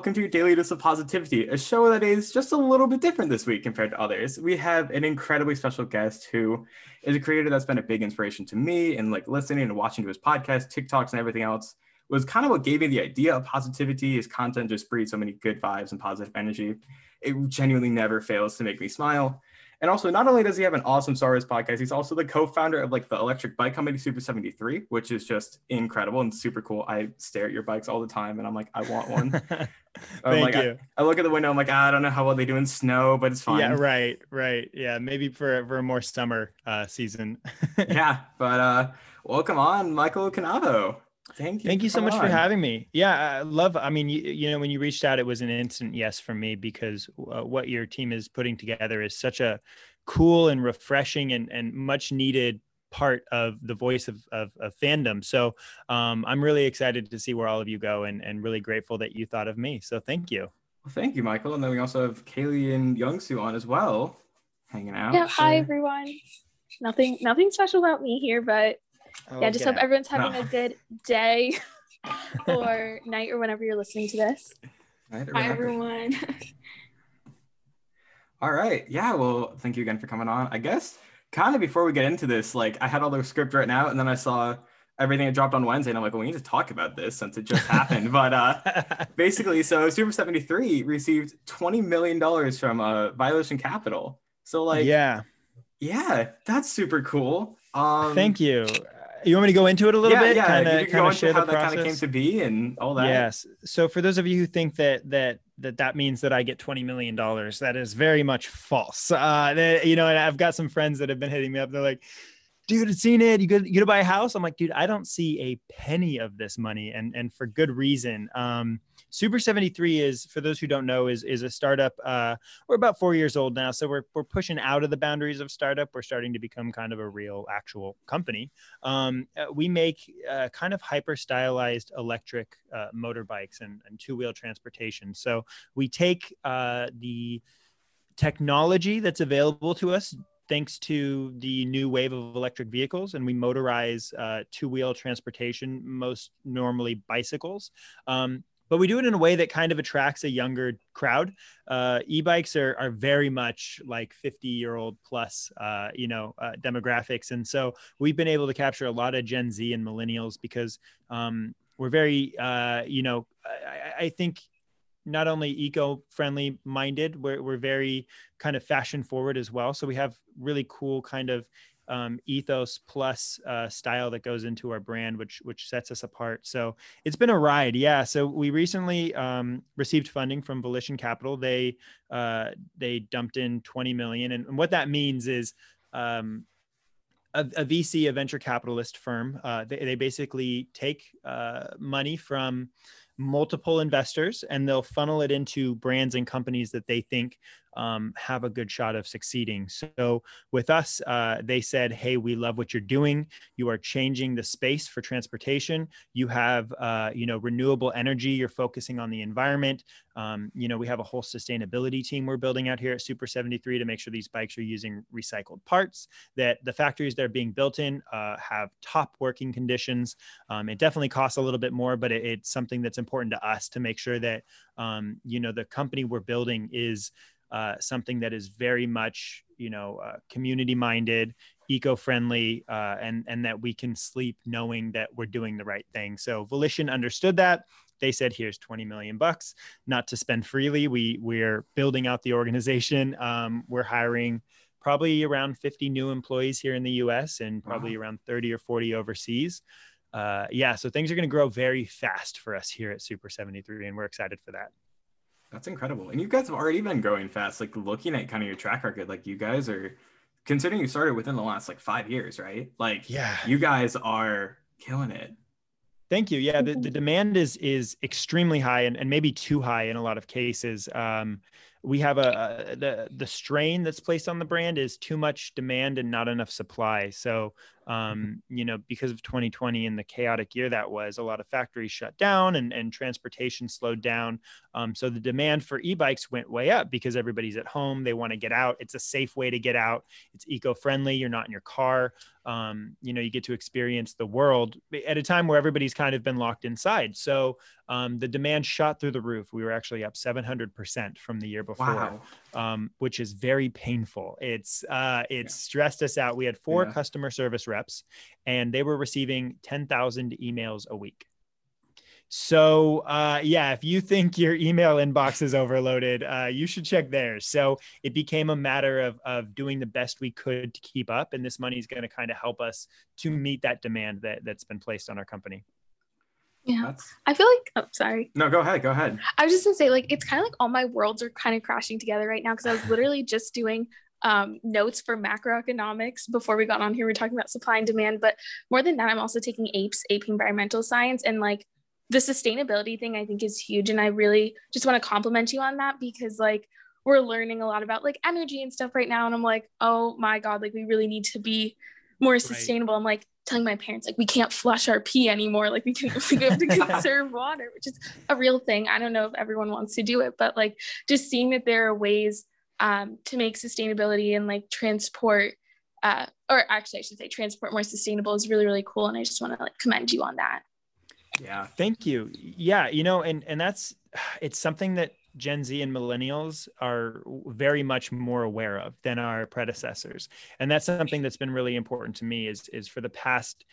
Welcome to your Daily Dose of Positivity, a show that is just a little bit different this week compared to others. We have an incredibly special guest who is a creator that's been a big inspiration to me and like listening and watching to his podcast, TikToks, and everything else. Was kind of what gave me the idea of positivity. His content just breeds so many good vibes and positive energy. It genuinely never fails to make me smile. And also, not only does he have an awesome Star Wars podcast, he's also the co-founder of like the electric bike company Super 73, which is just incredible and super cool. I stare at your bikes all the time and I'm like, I want one. Thank like, you. I, I, look at the window, I'm like, ah, I don't know how well they do in snow, but it's fine. Yeah, right, right. Yeah, maybe for for a more summer uh, season. yeah, but uh, welcome on, Michael Canavo. Thank you. Thank you so much on. for having me. Yeah, I love. I mean, you, you know, when you reached out, it was an instant yes from me because uh, what your team is putting together is such a cool and refreshing and, and much needed part of the voice of, of, of fandom. So um, I'm really excited to see where all of you go and, and really grateful that you thought of me. So thank you. Well, thank you, Michael. And then we also have Kaylee and Youngsu on as well, hanging out. Yeah, hi everyone. Nothing nothing special about me here, but oh, yeah, just hope everyone's having no. a good day or night or whenever you're listening to this. Hi everyone. All right. Yeah. Well, thank you again for coming on. I guess kind of before we get into this, like I had all the script right now, and then I saw everything that dropped on Wednesday and I'm like, well, we need to talk about this since it just happened. but uh, basically, so Super 73 received $20 million from uh, Volition Capital. So like, yeah, yeah, that's super cool. Um, Thank you. You want me to go into it a little yeah, bit? Yeah, kind of, kind of share how that kind of came to be and all that. Yes. So for those of you who think that that that that means that I get twenty million dollars, that is very much false. Uh, that, you know, and I've got some friends that have been hitting me up. They're like, "Dude, it's seen it. You you to buy a house?" I'm like, "Dude, I don't see a penny of this money, and and for good reason." Um, Super 73 is, for those who don't know, is is a startup. Uh, we're about four years old now, so we're we're pushing out of the boundaries of startup. We're starting to become kind of a real, actual company. Um, uh, we make uh, kind of hyper stylized electric uh, motorbikes and, and two wheel transportation. So we take uh, the technology that's available to us thanks to the new wave of electric vehicles and we motorize uh, two-wheel transportation most normally bicycles um, but we do it in a way that kind of attracts a younger crowd. Uh, e-bikes are, are very much like 50 year old plus, uh, you know, uh, demographics. And so we've been able to capture a lot of Gen Z and millennials because um, we're very, uh, you know, I, I think not only eco-friendly minded we're, we're very kind of fashion forward as well so we have really cool kind of um, ethos plus uh, style that goes into our brand, which which sets us apart. So it's been a ride, yeah. So we recently um, received funding from Volition Capital. They uh, they dumped in 20 million, and, and what that means is. Um, a, a, VC, a venture capitalist firm, uh, they, they basically take uh, money from multiple investors and they'll funnel it into brands and companies that they think um, have a good shot of succeeding. So with us, uh, they said, "Hey, we love what you're doing. You are changing the space for transportation. You have, uh, you know, renewable energy. You're focusing on the environment. Um, you know, we have a whole sustainability team we're building out here at Super 73 to make sure these bikes are using recycled parts. That the factories they're being built in uh, have top working conditions. Um, it definitely costs a little bit more, but it, it's something that's important to us to make sure that, um, you know, the company we're building is." Uh, something that is very much you know uh, community minded eco-friendly uh, and and that we can sleep knowing that we're doing the right thing. So volition understood that. They said here's 20 million bucks not to spend freely. We we're building out the organization. Um, we're hiring probably around 50 new employees here in the us and probably wow. around 30 or 40 overseas. Uh, yeah so things are going to grow very fast for us here at super 73 and we're excited for that that's incredible. And you guys have already been growing fast. Like looking at kind of your track record, like you guys are considering you started within the last like five years, right? Like yeah, you guys are killing it. Thank you. Yeah, the, the demand is is extremely high and, and maybe too high in a lot of cases. Um, we have a, a, the the strain that's placed on the brand is too much demand and not enough supply. So um, you know, because of 2020 and the chaotic year that was, a lot of factories shut down and, and transportation slowed down. Um, so the demand for e-bikes went way up because everybody's at home. They want to get out. It's a safe way to get out. It's eco-friendly. You're not in your car. Um, you know, you get to experience the world at a time where everybody's kind of been locked inside. So um, the demand shot through the roof. We were actually up 700% from the year before, wow. um, which is very painful. It's uh, it yeah. stressed us out. We had four yeah. customer service reps, and they were receiving 10,000 emails a week. So uh, yeah, if you think your email inbox is overloaded, uh, you should check theirs. So it became a matter of of doing the best we could to keep up, and this money is going to kind of help us to meet that demand that that's been placed on our company. Yeah, That's... I feel like. Oh, sorry. No, go ahead. Go ahead. I was just gonna say, like, it's kind of like all my worlds are kind of crashing together right now because I was literally just doing um, notes for macroeconomics before we got on here. We are talking about supply and demand, but more than that, I'm also taking APES, AP Environmental Science, and like the sustainability thing I think is huge. And I really just want to compliment you on that because like we're learning a lot about like energy and stuff right now. And I'm like, oh my God, like we really need to be more sustainable. Right. I'm like telling my parents like we can't flush our pee anymore. Like we can we have to conserve water, which is a real thing. I don't know if everyone wants to do it, but like just seeing that there are ways um, to make sustainability and like transport uh, or actually I should say transport more sustainable is really, really cool. And I just want to like commend you on that. Yeah. Thank you. Yeah. You know, and, and that's, it's something that Gen Z and millennials are very much more aware of than our predecessors. And that's something that's been really important to me is, is for the past,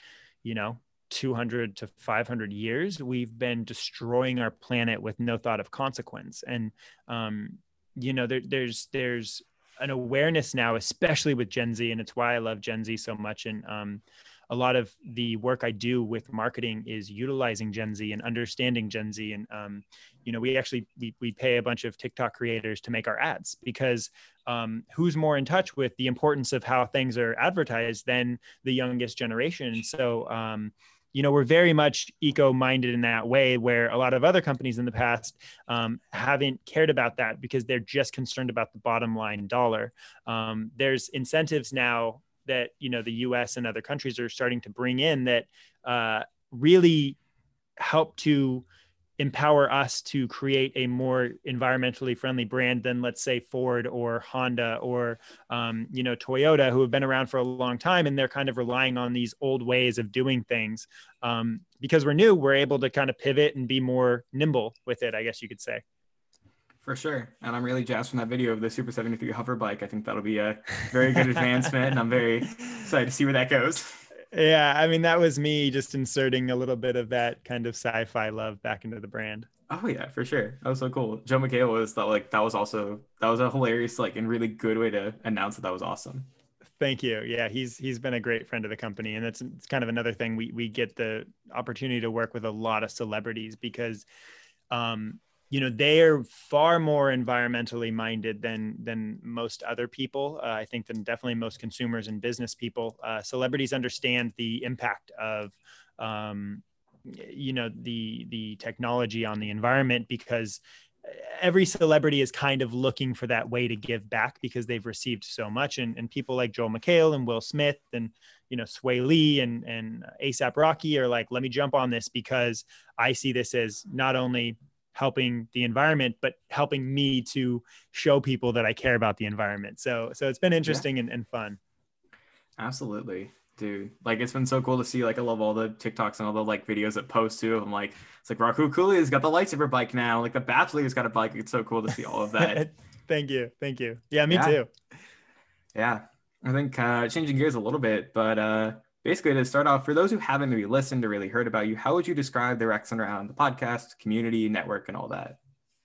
you know, 200 to 500 years, we've been destroying our planet with no thought of consequence. And, um, you know, there, there's, there's an awareness now, especially with Gen Z. And it's why I love Gen Z so much. And, um, a lot of the work I do with marketing is utilizing Gen Z and understanding Gen Z. And, um, you know, we actually, we, we pay a bunch of TikTok creators to make our ads because um, who's more in touch with the importance of how things are advertised than the youngest generation. and So, um, you know, we're very much eco-minded in that way, where a lot of other companies in the past um, haven't cared about that because they're just concerned about the bottom line dollar. Um, there's incentives now that you know the U.S. and other countries are starting to bring in that uh, really help to empower us to create a more environmentally friendly brand than let's say ford or honda or um, you know toyota who have been around for a long time and they're kind of relying on these old ways of doing things um, because we're new we're able to kind of pivot and be more nimble with it i guess you could say for sure. And I'm really jazzed from that video of the Super 73 hover bike. I think that'll be a very good advancement. and I'm very excited to see where that goes. Yeah. I mean, that was me just inserting a little bit of that kind of sci fi love back into the brand. Oh yeah, for sure. That was so cool. Joel McHale was that like that was also that was a hilarious like and really good way to announce that that was awesome. Thank you. Yeah, he's he's been a great friend of the company, and it's it's kind of another thing we we get the opportunity to work with a lot of celebrities because um, you know they're far more environmentally minded than than most other people uh, i think than definitely most consumers and business people. Uh, celebrities understand the impact of um, you know the the technology on the environment because every celebrity is kind of looking for that way to give back because they've received so much. And, and people like joel mchale and will smith and you know Swae Lee and and asap rocky are like let me jump on this because i see this as not only helping the environment but helping me to show people that i care about the environment. So so it's been interesting yeah. and, and fun. Absolutely dude. Like it's been so cool to see like i love all the tiktoks and all the like videos that post too. I'm like it's like Raku has got the lightsaber bike now. Like the bachelor's got a bike. It's so cool to see all of that. Thank you. Thank you. Yeah me yeah. too. Yeah. I think uh changing gears a little bit but uh basically to start off, for those who haven't maybe listened or really heard about you, how would you describe the Rexing Around, the podcast, community, network, and all that?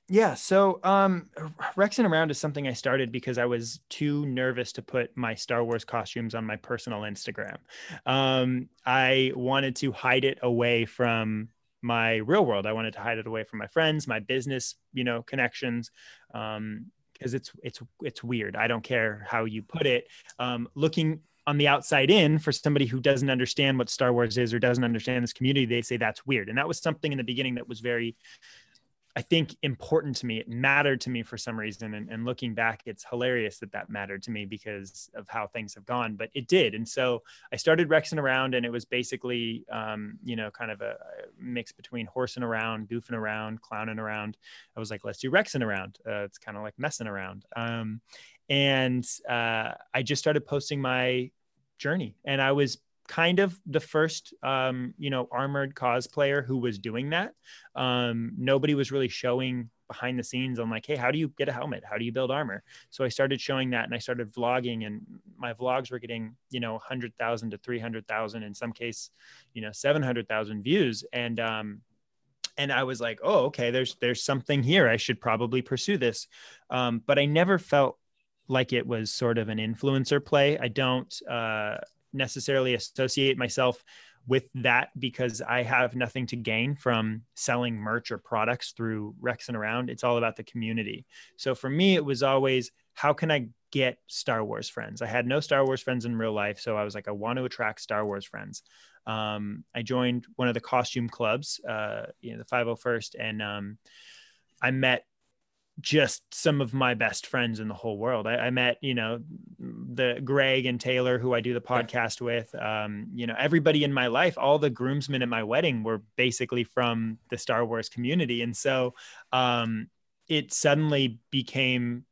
Yeah, so um, Rexing Around is something I started because I was too nervous to put my Star Wars costumes on my personal Instagram. Um, I wanted to hide it away from my real world. I wanted to hide it away from my friends, my business, you know, connections. Um, because it's it's it's weird. I don't care how you put it. Um, looking on the outside in for somebody who doesn't understand what Star Wars is or doesn't understand this community, they say that's weird. And that was something in the beginning that was very, I think, important to me. It mattered to me for some reason. And, and looking back, it's hilarious that that mattered to me because of how things have gone, but it did. And so I started Rexing around, and it was basically, um, you know, kind of a, mix between horsing around, goofing around, clowning around. I was like, let's do Rexing around. Uh, it's kind of like messing around. Um, and uh, I just started posting my journey. And I was kind of the first um, you know armored cosplayer who was doing that. Um, nobody was really showing behind the scenes on like hey how do you get a helmet? How do you build armor? So i started showing that and i started vlogging and my vlogs were getting you know 100000 to 300000 in some case you know 700000 views. And um and i was like oh okay there's there's something here. I should probably pursue this. Um, but i never felt like it was sort of an influencer play i don't uh, necessarily associate myself with that because I have nothing to gain from selling merch or products through Rexing Around. It's all about the community. So for me, it was always how can I get Star Wars friends? I had no Star Wars friends in real life. So I was like, I want to attract Star Wars friends. Um, I joined one of the costume clubs, uh, you know, the 501st, and um, I met just some of my best friends in the whole world. I, I, met, you know, the Greg and Taylor, who I do the podcast with. Um, you know, everybody in my life, all the groomsmen at my wedding were basically from the Star Wars community, and so um, it suddenly became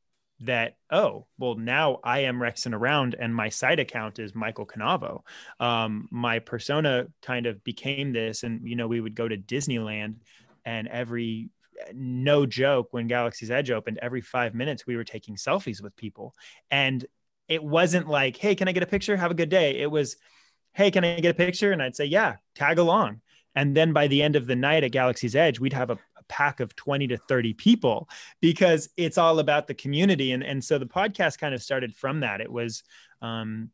that oh well now i am rexing around and my site account is michael canavo um, my persona kind of became this and you know we would go to disneyland and every no joke when Galaxy's Edge opened, every five minutes we were taking selfies with people. And it wasn't like, hey, can I get a picture? Have a good day. It was, hey, can I get a picture? And I'd say, yeah, tag along. And then by the end of the night at Galaxy's Edge, we'd have a, a pack of 20 to 30 people because it's all about the community. And, and so the podcast kind of started from that. It was, um,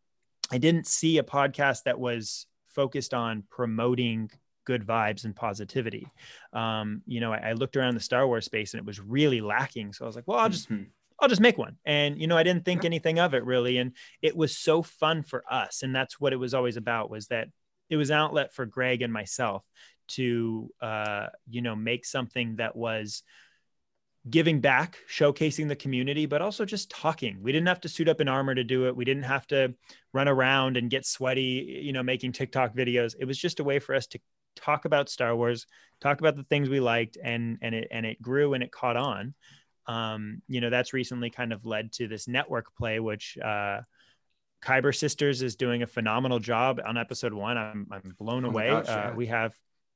I didn't see a podcast that was focused on promoting good vibes and positivity. Um, you know, I, I, looked around the Star Wars space and it was really lacking. So I was like, well, I'll just mm-hmm. I'll just make one. And you know, I didn't think anything of it really. And it was so fun for us. And that's what it was always about was that it was an outlet for Greg and myself to uh, you know, make something that was giving back, showcasing the community, but also just talking. We didn't have to suit up in armor to do it. We didn't have to run around and get sweaty, you know, making TikTok videos. It was just a way for us to talk about Star Wars, talk about the things we liked, and and it and it grew and it caught on. Um, you know, that's recently kind of led to this network play, which uh, Kyber Sisters is doing a phenomenal job on episode one. I'm I'm blown oh away. Gosh, yeah. uh, we have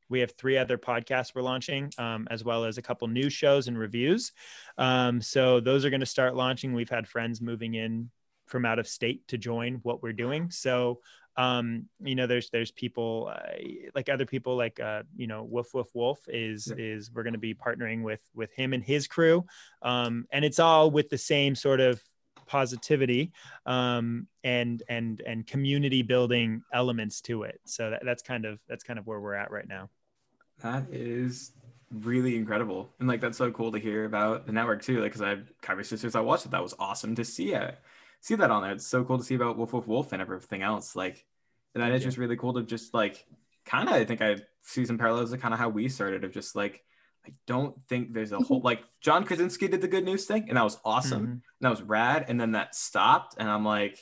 we have three other podcasts we're launching, um, as well as a couple new shows and reviews. Um, so those are going to start launching. We've had friends moving in from out of state to join what we're doing. So um you know there's there's people uh, like other people like uh you know woof woof wolf is yeah. is we're going to be partnering with with him and his crew. Um and it's all with the same sort of positivity um and and and community building elements to it. So that, that's kind of that's kind of where we're at right now. That is really incredible. And like that's so cool to hear about the network too like because i have Kyber sisters i watched it that was awesome to see it see that on there. It's so cool to see about Wolf Wolf Wolf and everything else. Like, and that is just really cool to just like kind of. I think I see some parallels to kind of how we started of just like. I don't think there's a whole like John Krasinski did the good news thing and that was awesome mm-hmm. and that was rad and then that stopped and I'm like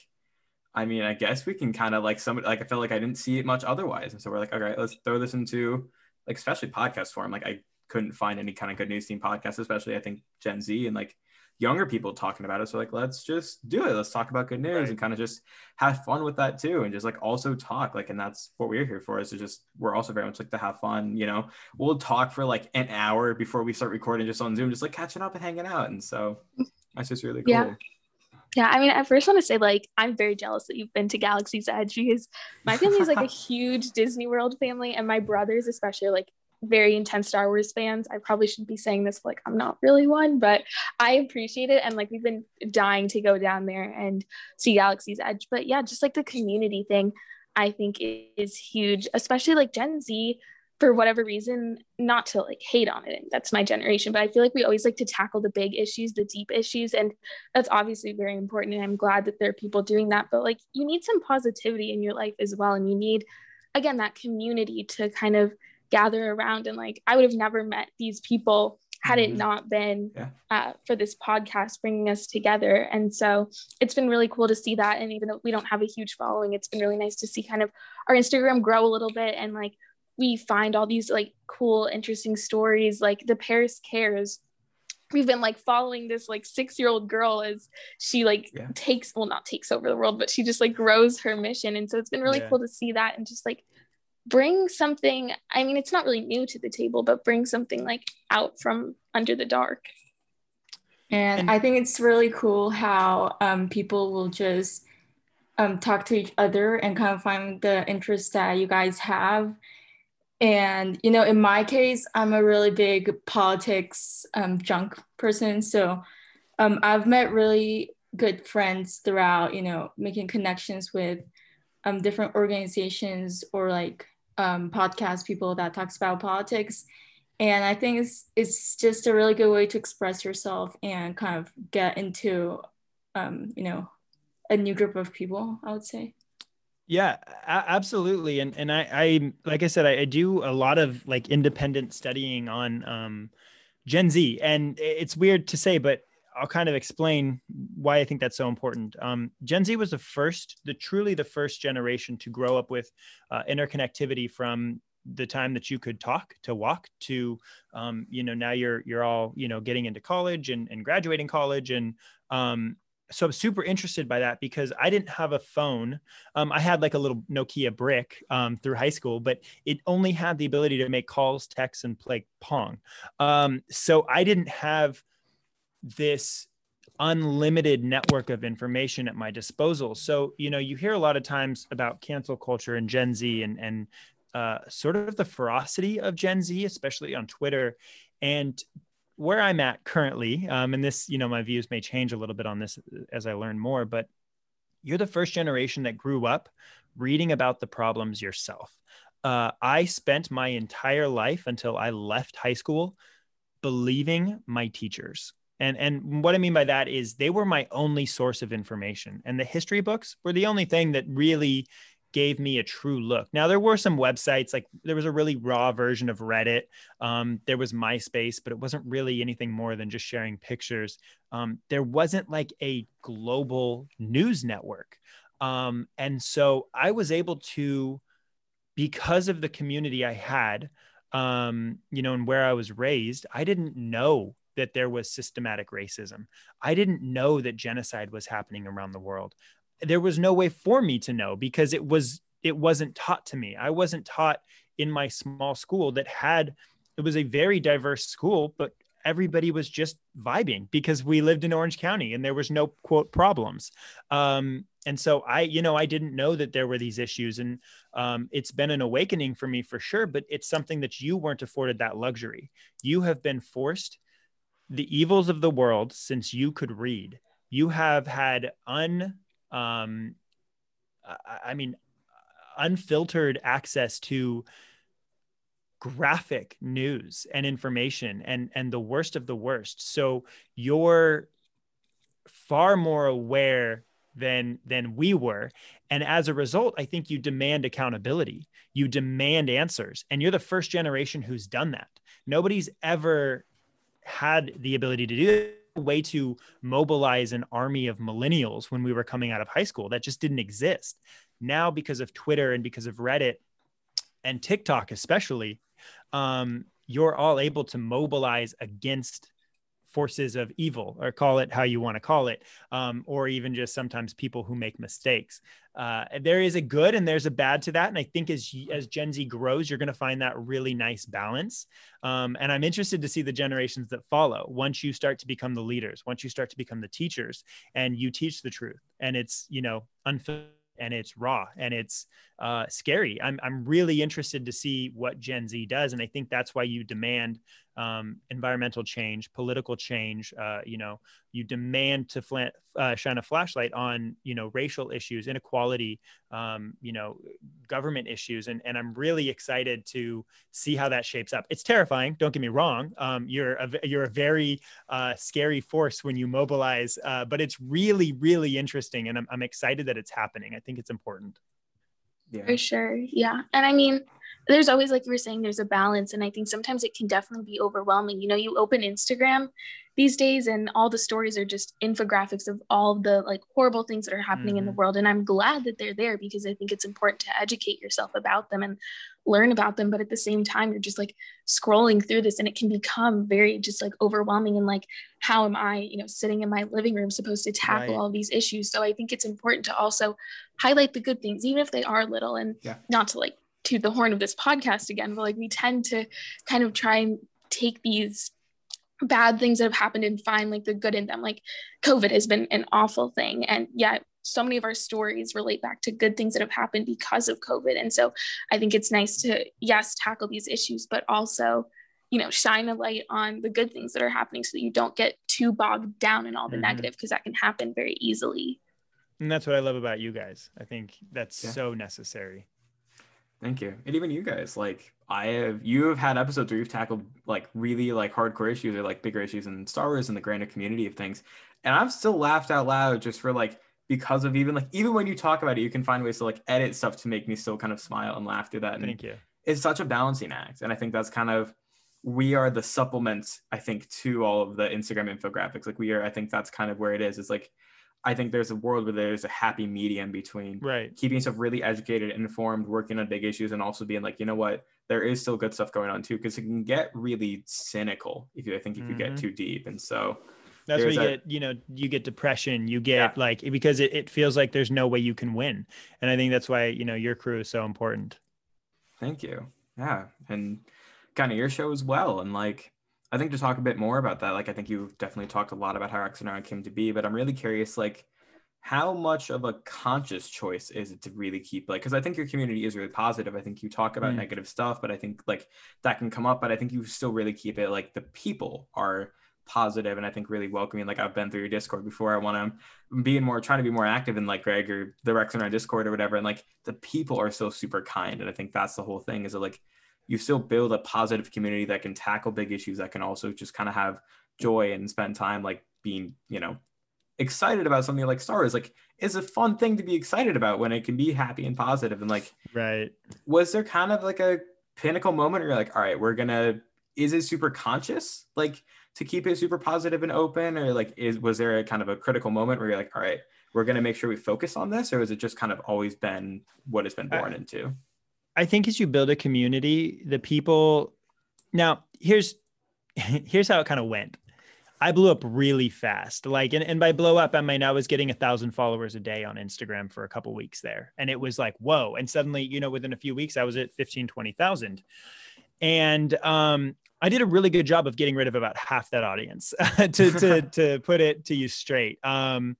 I mean I guess we can kind of like somebody like I felt like I didn't see it much otherwise and so we're like okay let's throw this into like especially podcast form like I couldn't find any kind of good news team podcast especially I think Gen Z and like younger people talking about it. So like, let's just do it. Let's talk about good news right. and kind of just have fun with that too. And just like also talk like, and that's what we're here for is to just, we're also very much like to have fun, you know, we'll talk for like an hour before we start recording just on zoom, just like catching up and hanging out. And so that's just really cool. Yeah. Yeah, I mean, I first want to say like I'm very jealous that you've been to Galaxy's Edge because my family is like a huge Disney World family, and my brothers especially are like very intense Star Wars fans. I probably shouldn't be saying this, like I'm not really one, but I appreciate it. And like we've been dying to go down there and see Galaxy's Edge. But yeah, just like the community thing, I think is huge, especially like Gen Z for whatever reason, not to like hate on it. That's my generation, but I feel like we always like to tackle the big issues, the deep issues. And that's obviously very important. And I'm glad that there are people doing that. But like you need some positivity in your life as well. And you need, again, that community to kind of gather around and like i would have never met these people had it mm-hmm. not been yeah. uh, for this podcast bringing us together and so it's been really cool to see that and even though we don't have a huge following it's been really nice to see kind of our instagram grow a little bit and like we find all these like cool interesting stories like the paris cares we've been like following this like six year old girl as she like yeah. takes well not takes over the world but she just like grows her mission and so it's been really yeah. cool to see that and just like bring something i mean it's not really new to the table but bring something like out from under the dark and, and i think it's really cool how um, people will just um, talk to each other and kind of find the interest that you guys have and, you know, in my case, I'm a really big politics um, junk person. So um, I've met really good friends throughout, you know, making connections with um, different organizations or like um, podcast people that talks about politics. And I think it's, it's just a really good way to express yourself and kind of get into, um, you know, a new group of people, I would say. Yeah, absolutely. And and I, I like I said, I, I, do a lot of like independent studying on um, Gen Z, and it's weird to say, but I'll kind of explain why I think that's so important. Um, Gen Z was the first, the truly the first generation to grow up with uh, interconnectivity from the time that you could talk to walk to um, you know now you're you're all you know getting into college and, and graduating college and um, so I'm super interested by that because I didn't have a phone. Um, I had like a little Nokia brick um, through high school, but it only had the ability to make calls, texts, and play Pong. Um, so I didn't have this unlimited network of information at my disposal. So you know, you hear a lot of times about cancel culture and Gen Z and and uh, sort of the ferocity of Gen Z, especially on Twitter. And where I'm at currently, um, and this, you know, my views may change a little bit on this as I learn more, but you're the first generation that grew up reading about the problems yourself. Uh, I spent my entire life until I left high school believing my teachers. And, and what I mean by that is they were my only source of information. And the history books were the only thing that really gave me a true look. Now there were some websites like there was a really raw version of Reddit. Um, there was MySpace, but it wasn't really anything more than just sharing pictures. Um, there wasn't like a global news network, um, and so I was able to, because of the community I had, um, you know, and where I was raised, I didn't know that there was systematic racism. I didn't know that genocide was happening around the world there was no way for me to know because it was it wasn't taught to me. I wasn't taught in my small school that had it was a very diverse school, but everybody was just vibing because we lived in Orange County and there was no quote problems. Um, and so I, you know, I didn't know that there were these issues, and um, it's been an awakening for me for sure. But it's something that you weren't afforded that luxury. You have been forced the evils of the world since you could read. You have had un um, I, mean, unfiltered access to graphic news and information and and the worst of the worst. So you're far more aware than than we were. And as a result i think you demand accountability. You demand answers. And you're the first generation who's done that. Nobody's ever had the ability to do way to mobilize an army of millennials when we were coming out of high school that just didn't exist. Now, because of Twitter and because of Reddit and TikTok, especially, um, you're all able to mobilize against forces of evil, or call it how you want to call it, um, or even just sometimes people who make mistakes. Uh, there is a good and there's a bad to that, and I think as as Gen Z grows, you're going to find that really nice balance. Um, and I'm interested to see the generations that follow. Once you start to become the leaders, once you start to become the teachers, and you teach the truth, and it's you know unfiltered and it's raw and it's uh, scary. I'm, I'm really interested to see what Gen Z does. And I think that's why you demand um, environmental change, political change. Uh, you know, you demand to fl- uh, shine a flashlight on, you know, racial issues, inequality, um, you know, government issues. And, and I'm really excited to see how that shapes up. It's terrifying. Don't get me wrong. Um, you're, a, you're a very uh, scary force when you mobilize, uh, but it's really, really interesting. And I'm, I'm excited that it's happening. I think it's important. Yeah. For sure. Yeah. And I mean, there's always, like you were saying, there's a balance. And I think sometimes it can definitely be overwhelming. You know, you open Instagram these days and all the stories are just infographics of all the like horrible things that are happening mm-hmm. in the mm-hmm. world. And I'm glad that they're there because I think it's important to educate yourself about them and learn about them but at the same time you're just like scrolling through this and it can become very just like overwhelming and like how am i you know sitting in my living room supposed to tackle right. all these issues so i think it's important to also highlight the good things even if they are little and yeah. not to like to the horn of this podcast again but like we tend to kind of try and take these bad things that have happened and find like the good in them like covid has been an awful thing and yet so many of our stories relate back to good things that have happened because of COVID. And so I think it's nice to, yes, tackle these issues, but also, you know, shine a light on the good things that are happening so that you don't get too bogged down in all the mm-hmm. negative because that can happen very easily. And that's what I love about you guys. I think that's yeah. so necessary. Thank you. And even you guys, like I have you have had episodes where you've tackled like really like hardcore issues or like bigger issues in Star Wars and the grander community of things. And I've still laughed out loud just for like because of even like even when you talk about it, you can find ways to like edit stuff to make me still kind of smile and laugh through that. And Thank you. It's such a balancing act, and I think that's kind of we are the supplements. I think to all of the Instagram infographics. Like we are. I think that's kind of where it is. It's like I think there's a world where there's a happy medium between right keeping yourself really educated, informed, working on big issues, and also being like, you know what, there is still good stuff going on too, because it can get really cynical if you I think if you mm-hmm. get too deep. And so that's where you a, get, you know, you get depression, you get yeah. like because it, it feels like there's no way you can win. And I think that's why, you know, your crew is so important. Thank you. Yeah. And kind of your show as well. And like I think to talk a bit more about that, like I think you've definitely talked a lot about how I came to be, but I'm really curious, like how much of a conscious choice is it to really keep like because i think your community is really positive i think you talk about mm. negative stuff but i think like that can come up but i think you still really keep it like the people are positive and I think really welcoming. Like I've been through your Discord before. I want to be more trying to be more active in like Greg or the Rex in our Discord or whatever. And like the people are so super kind. And I think that's the whole thing is that like you still build a positive community that can tackle big issues that can also just kind of have joy and spend time like being, you know, excited about something like Star Wars. Like is a fun thing to be excited about when it can be happy and positive. And like right. Was there kind of like a pinnacle moment where you're like, all right, we're gonna is it super conscious? Like to keep it super positive and open or like is was there a kind of a critical moment where you're like all right we're going to make sure we focus on this or has it just kind of always been what it's been born I, into i think as you build a community the people now here's here's how it kind of went i blew up really fast like and, and by blow up i mean i was getting a thousand followers a day on instagram for a couple weeks there and it was like whoa and suddenly you know within a few weeks i was at 15 20000 and um, I did a really good job of getting rid of about half that audience to, to, to put it to you straight. Um,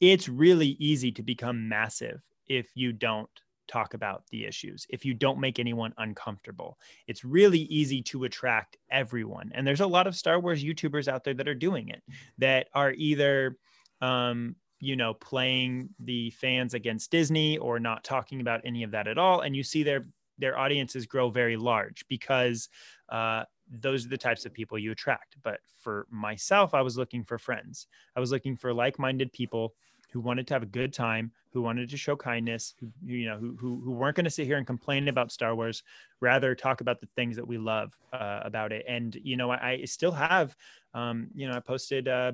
it's really easy to become massive if you don't talk about the issues, if you don't make anyone uncomfortable. It's really easy to attract everyone. And there's a lot of Star Wars YouTubers out there that are doing it, that are either, um, you know, playing the fans against Disney or not talking about any of that at all. And you see their their audiences grow very large because uh, those are the types of people you attract. But for myself, I was looking for friends. I was looking for like-minded people who wanted to have a good time, who wanted to show kindness, who you know, who who, who weren't going to sit here and complain about Star Wars, rather talk about the things that we love uh, about it. And you know, I, I still have, um, you know, I posted uh,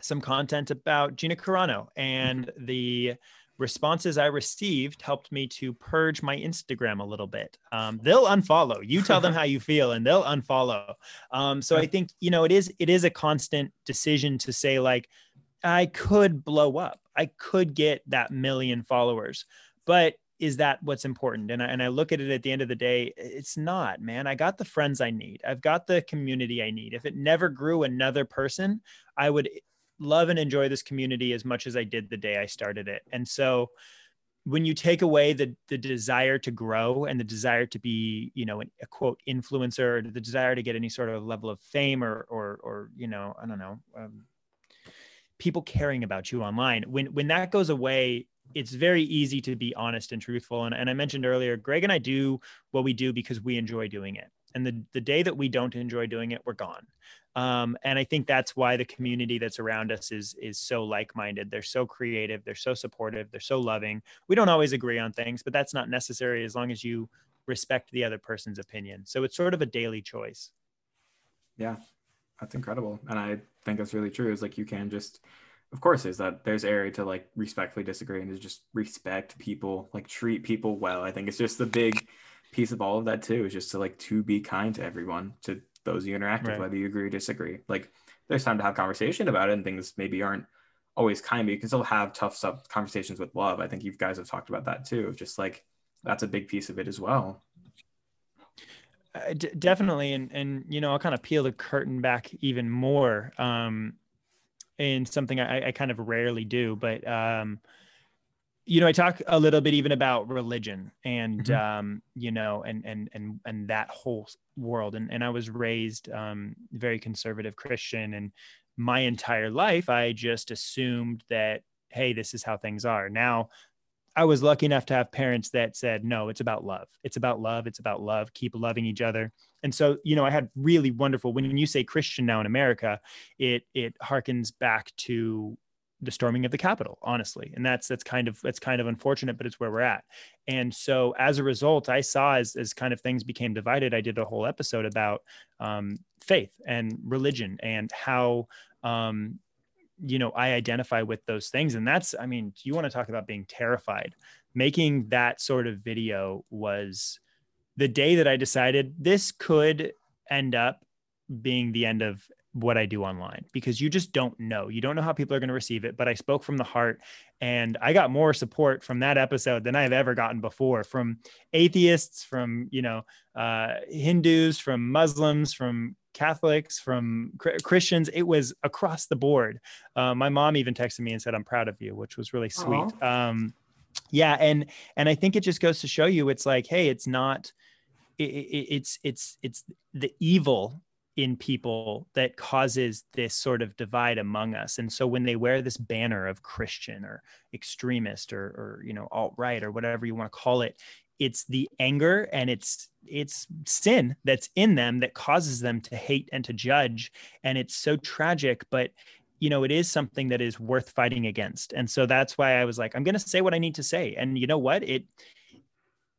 some content about Gina Carano and the responses I received helped me to purge my Instagram a little bit. Um, they'll unfollow. You tell them how you feel, and they'll unfollow. Um, so I think you know it is it is a constant decision to say like I could blow up. I could get that million followers, but is that what's important? And I, and I look at it at the end of the day, it's not, man. I got the friends I need. I've got the community I need. If it never grew another person, I would love and enjoy this community as much as I did the day I started it. And so when you take away the the desire to grow and the desire to be, you know, a quote influencer, the desire to get any sort of level of fame or or or you know, I don't know, um, people caring about you online. When when that goes away, it's very easy to be honest and truthful. And, and I mentioned earlier, Greg and I do what we do because we enjoy doing it. And the, the day that we don't enjoy doing it, we're gone. Um, and I think that's why the community that's around us is is so like-minded. They're so creative. They're so supportive. They're so loving. We don't always agree on things, but that's not necessary as long as you respect the other person's opinion. So it's sort of a daily choice. Yeah, that's incredible, and I think that's really true. Is like you can just, of course, is that there's area to like respectfully disagree and to just respect people, like treat people well. I think it's just the big piece of all of that too is just to like to be kind to everyone, to those you interact right. with, whether you agree or disagree. Like there's time to have conversation about it and things maybe aren't always kind, but you can still have tough stuff conversations with love. I think you guys have talked about that too. Just like that's a big piece of it as well. Uh, d- definitely, and and you know I'll kind of peel the curtain back even more, um, in something I, I kind of rarely do, but um, you know I talk a little bit even about religion and mm-hmm. um, you know and and and and that whole world, and and I was raised um, very conservative Christian, and my entire life I just assumed that hey this is how things are now I was lucky enough to have parents that said, no, it's about love. It's about love. It's about love. Keep loving each other. And so, you know, I had really wonderful, when you say Christian now in America, it, it harkens back to the storming of the Capitol, honestly. And that's, that's kind of, that's kind of unfortunate, but it's where we're at. And so as a result, I saw as, as kind of things became divided, I did a whole episode about um, faith and religion and how um, you know i identify with those things and that's i mean you want to talk about being terrified making that sort of video was the day that i decided this could end up being the end of what I do online because you just don't know. You don't know how people are going to receive it. But I spoke from the heart and I got more support from that episode than I've ever gotten before from atheists, from, you know, uh, Hindus, from Muslims, from Catholics, from Christians. It was across the board. Uh, my mom even texted me and said, I'm proud of you, which was really sweet. Um, yeah. And, and I think it just goes to show you, it's like, Hey, it's not, it, it, it's, it's, it's the evil in people that causes this sort of divide among us and so when they wear this banner of christian or extremist or, or you know alt right or whatever you want to call it it's the anger and it's it's sin that's in them that causes them to hate and to judge. And it's so tragic but you know it is something that is worth fighting against. And so that's why i was like i'm going to say what i need to say. And you know what? It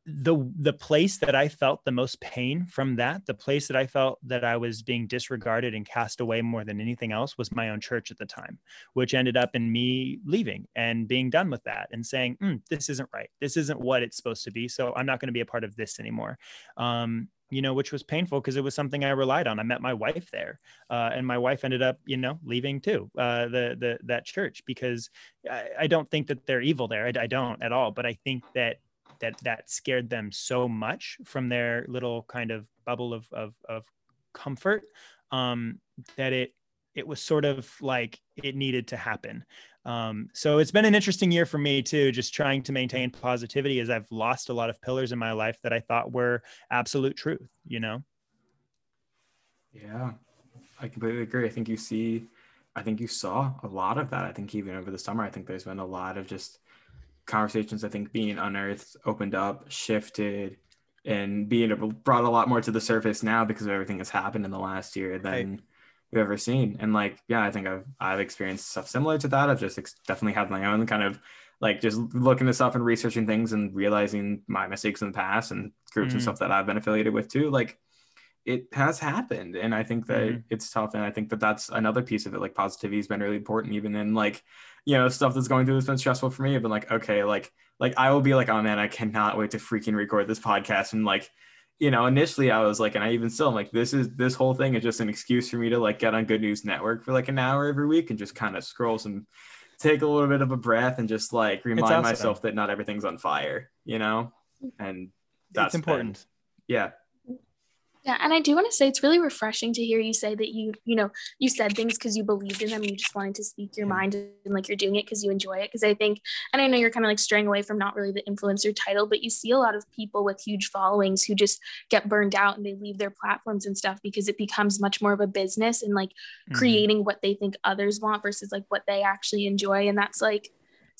the the place that I felt the most pain from that, the place that I felt that I was being disregarded and cast away more than anything else was my own church at the time, which ended up in me leaving and being done with that and saying, mm, "This isn't right. This isn't what it's supposed to be. So I'm not going to be a part of this anymore." Um, you know, which was painful because it was something I relied on. I met my wife there, uh, and my wife ended up, you know, leaving too uh, the the that church because I, I, don't think that they're evil there. I, I don't at all, but I think that that that scared them so much from their little kind of bubble of of, of comfort um, that it it was sort of like it needed to happen. Um, so it's been an interesting year for me too, just trying to maintain positivity as I've lost a lot of pillars in my life that I thought were absolute truth, you know? Yeah, I completely agree. I think you see, I think you saw a lot of that. I think even over the summer, I think there's been a lot of just conversations I think being unearthed, opened up, shifted, and being brought a lot more to the surface now because of everything that's happened in the last year than right. we've ever seen. And like, yeah, I think I've I've experienced stuff similar to that. I've just ex- definitely had my own kind of like just looking this up and researching things and realizing my mistakes in the past and groups mm-hmm. and stuff that I've been affiliated with too. Like it has happened and i think that mm-hmm. it's tough and i think that that's another piece of it like positivity has been really important even in like you know stuff that's going through that's been stressful for me i've been like okay like like i will be like oh man i cannot wait to freaking record this podcast. And like you know initially i was like and i even still i'm like this is this whole thing is just an excuse for me to like get on good news network for like an hour every week and just kind of scroll some take a little bit of a breath and just like remind awesome. myself that not everything's on fire you know? And that's important. Been, yeah yeah, and I do want to say it's really refreshing to hear you say that you, you know, you said things because you believed in them. And you just wanted to speak your mind and like you're doing it because you enjoy it. Because I think, and I know you're kind of like straying away from not really the influencer title, but you see a lot of people with huge followings who just get burned out and they leave their platforms and stuff because it becomes much more of a business and like mm-hmm. creating what they think others want versus like what they actually enjoy. And that's like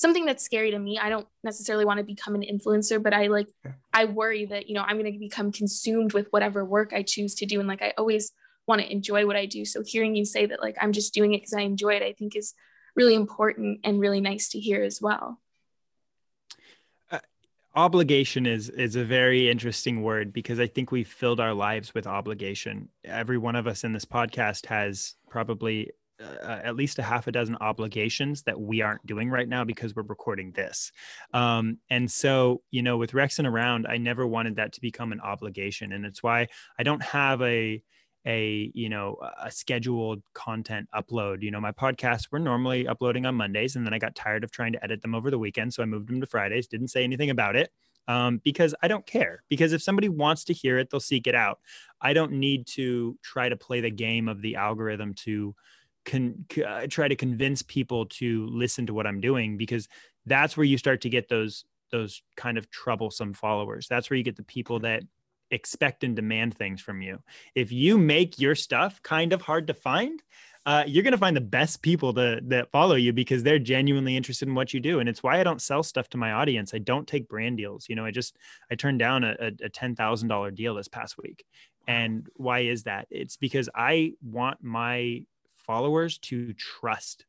something that's scary to me. I don't necessarily want to become an influencer, but I like I worry that, you know, I'm going to become consumed with whatever work I choose to do and like I always want to enjoy what I do. So hearing you say that like I'm just doing it cuz I enjoy it, I think is really important and really nice to hear as well. Uh, obligation is is a very interesting word because I think we've filled our lives with obligation. Every one of us in this podcast has probably uh, at least a half a dozen obligations that we aren't doing right now because we're recording this. Um, and so, you know, with Rexing around, I never wanted that to become an obligation. And it's why I don't have a, a you know a scheduled content upload you know my podcasts were normally uploading on mondays and then i got tired of trying to edit them over the weekend so i moved them to fridays didn't say anything about it um, because I don't care. Because if somebody wants to hear it, they'll seek it out. I don't need to try to play the game of the algorithm to con- uh, try to convince people to listen to what I'm doing because that's where you start to get those those kind of troublesome followers. That's where you get the people that expect and demand things from you. If you make your stuff kind of hard to find, uh, you're going to find the best people to, that follow you because they're genuinely interested in what you do. And it's why I don't sell stuff to my audience. I don't take brand deals. You know, I just, I turned down a, a $10,000 deal this past week. And why is that? It's because I want my followers to trust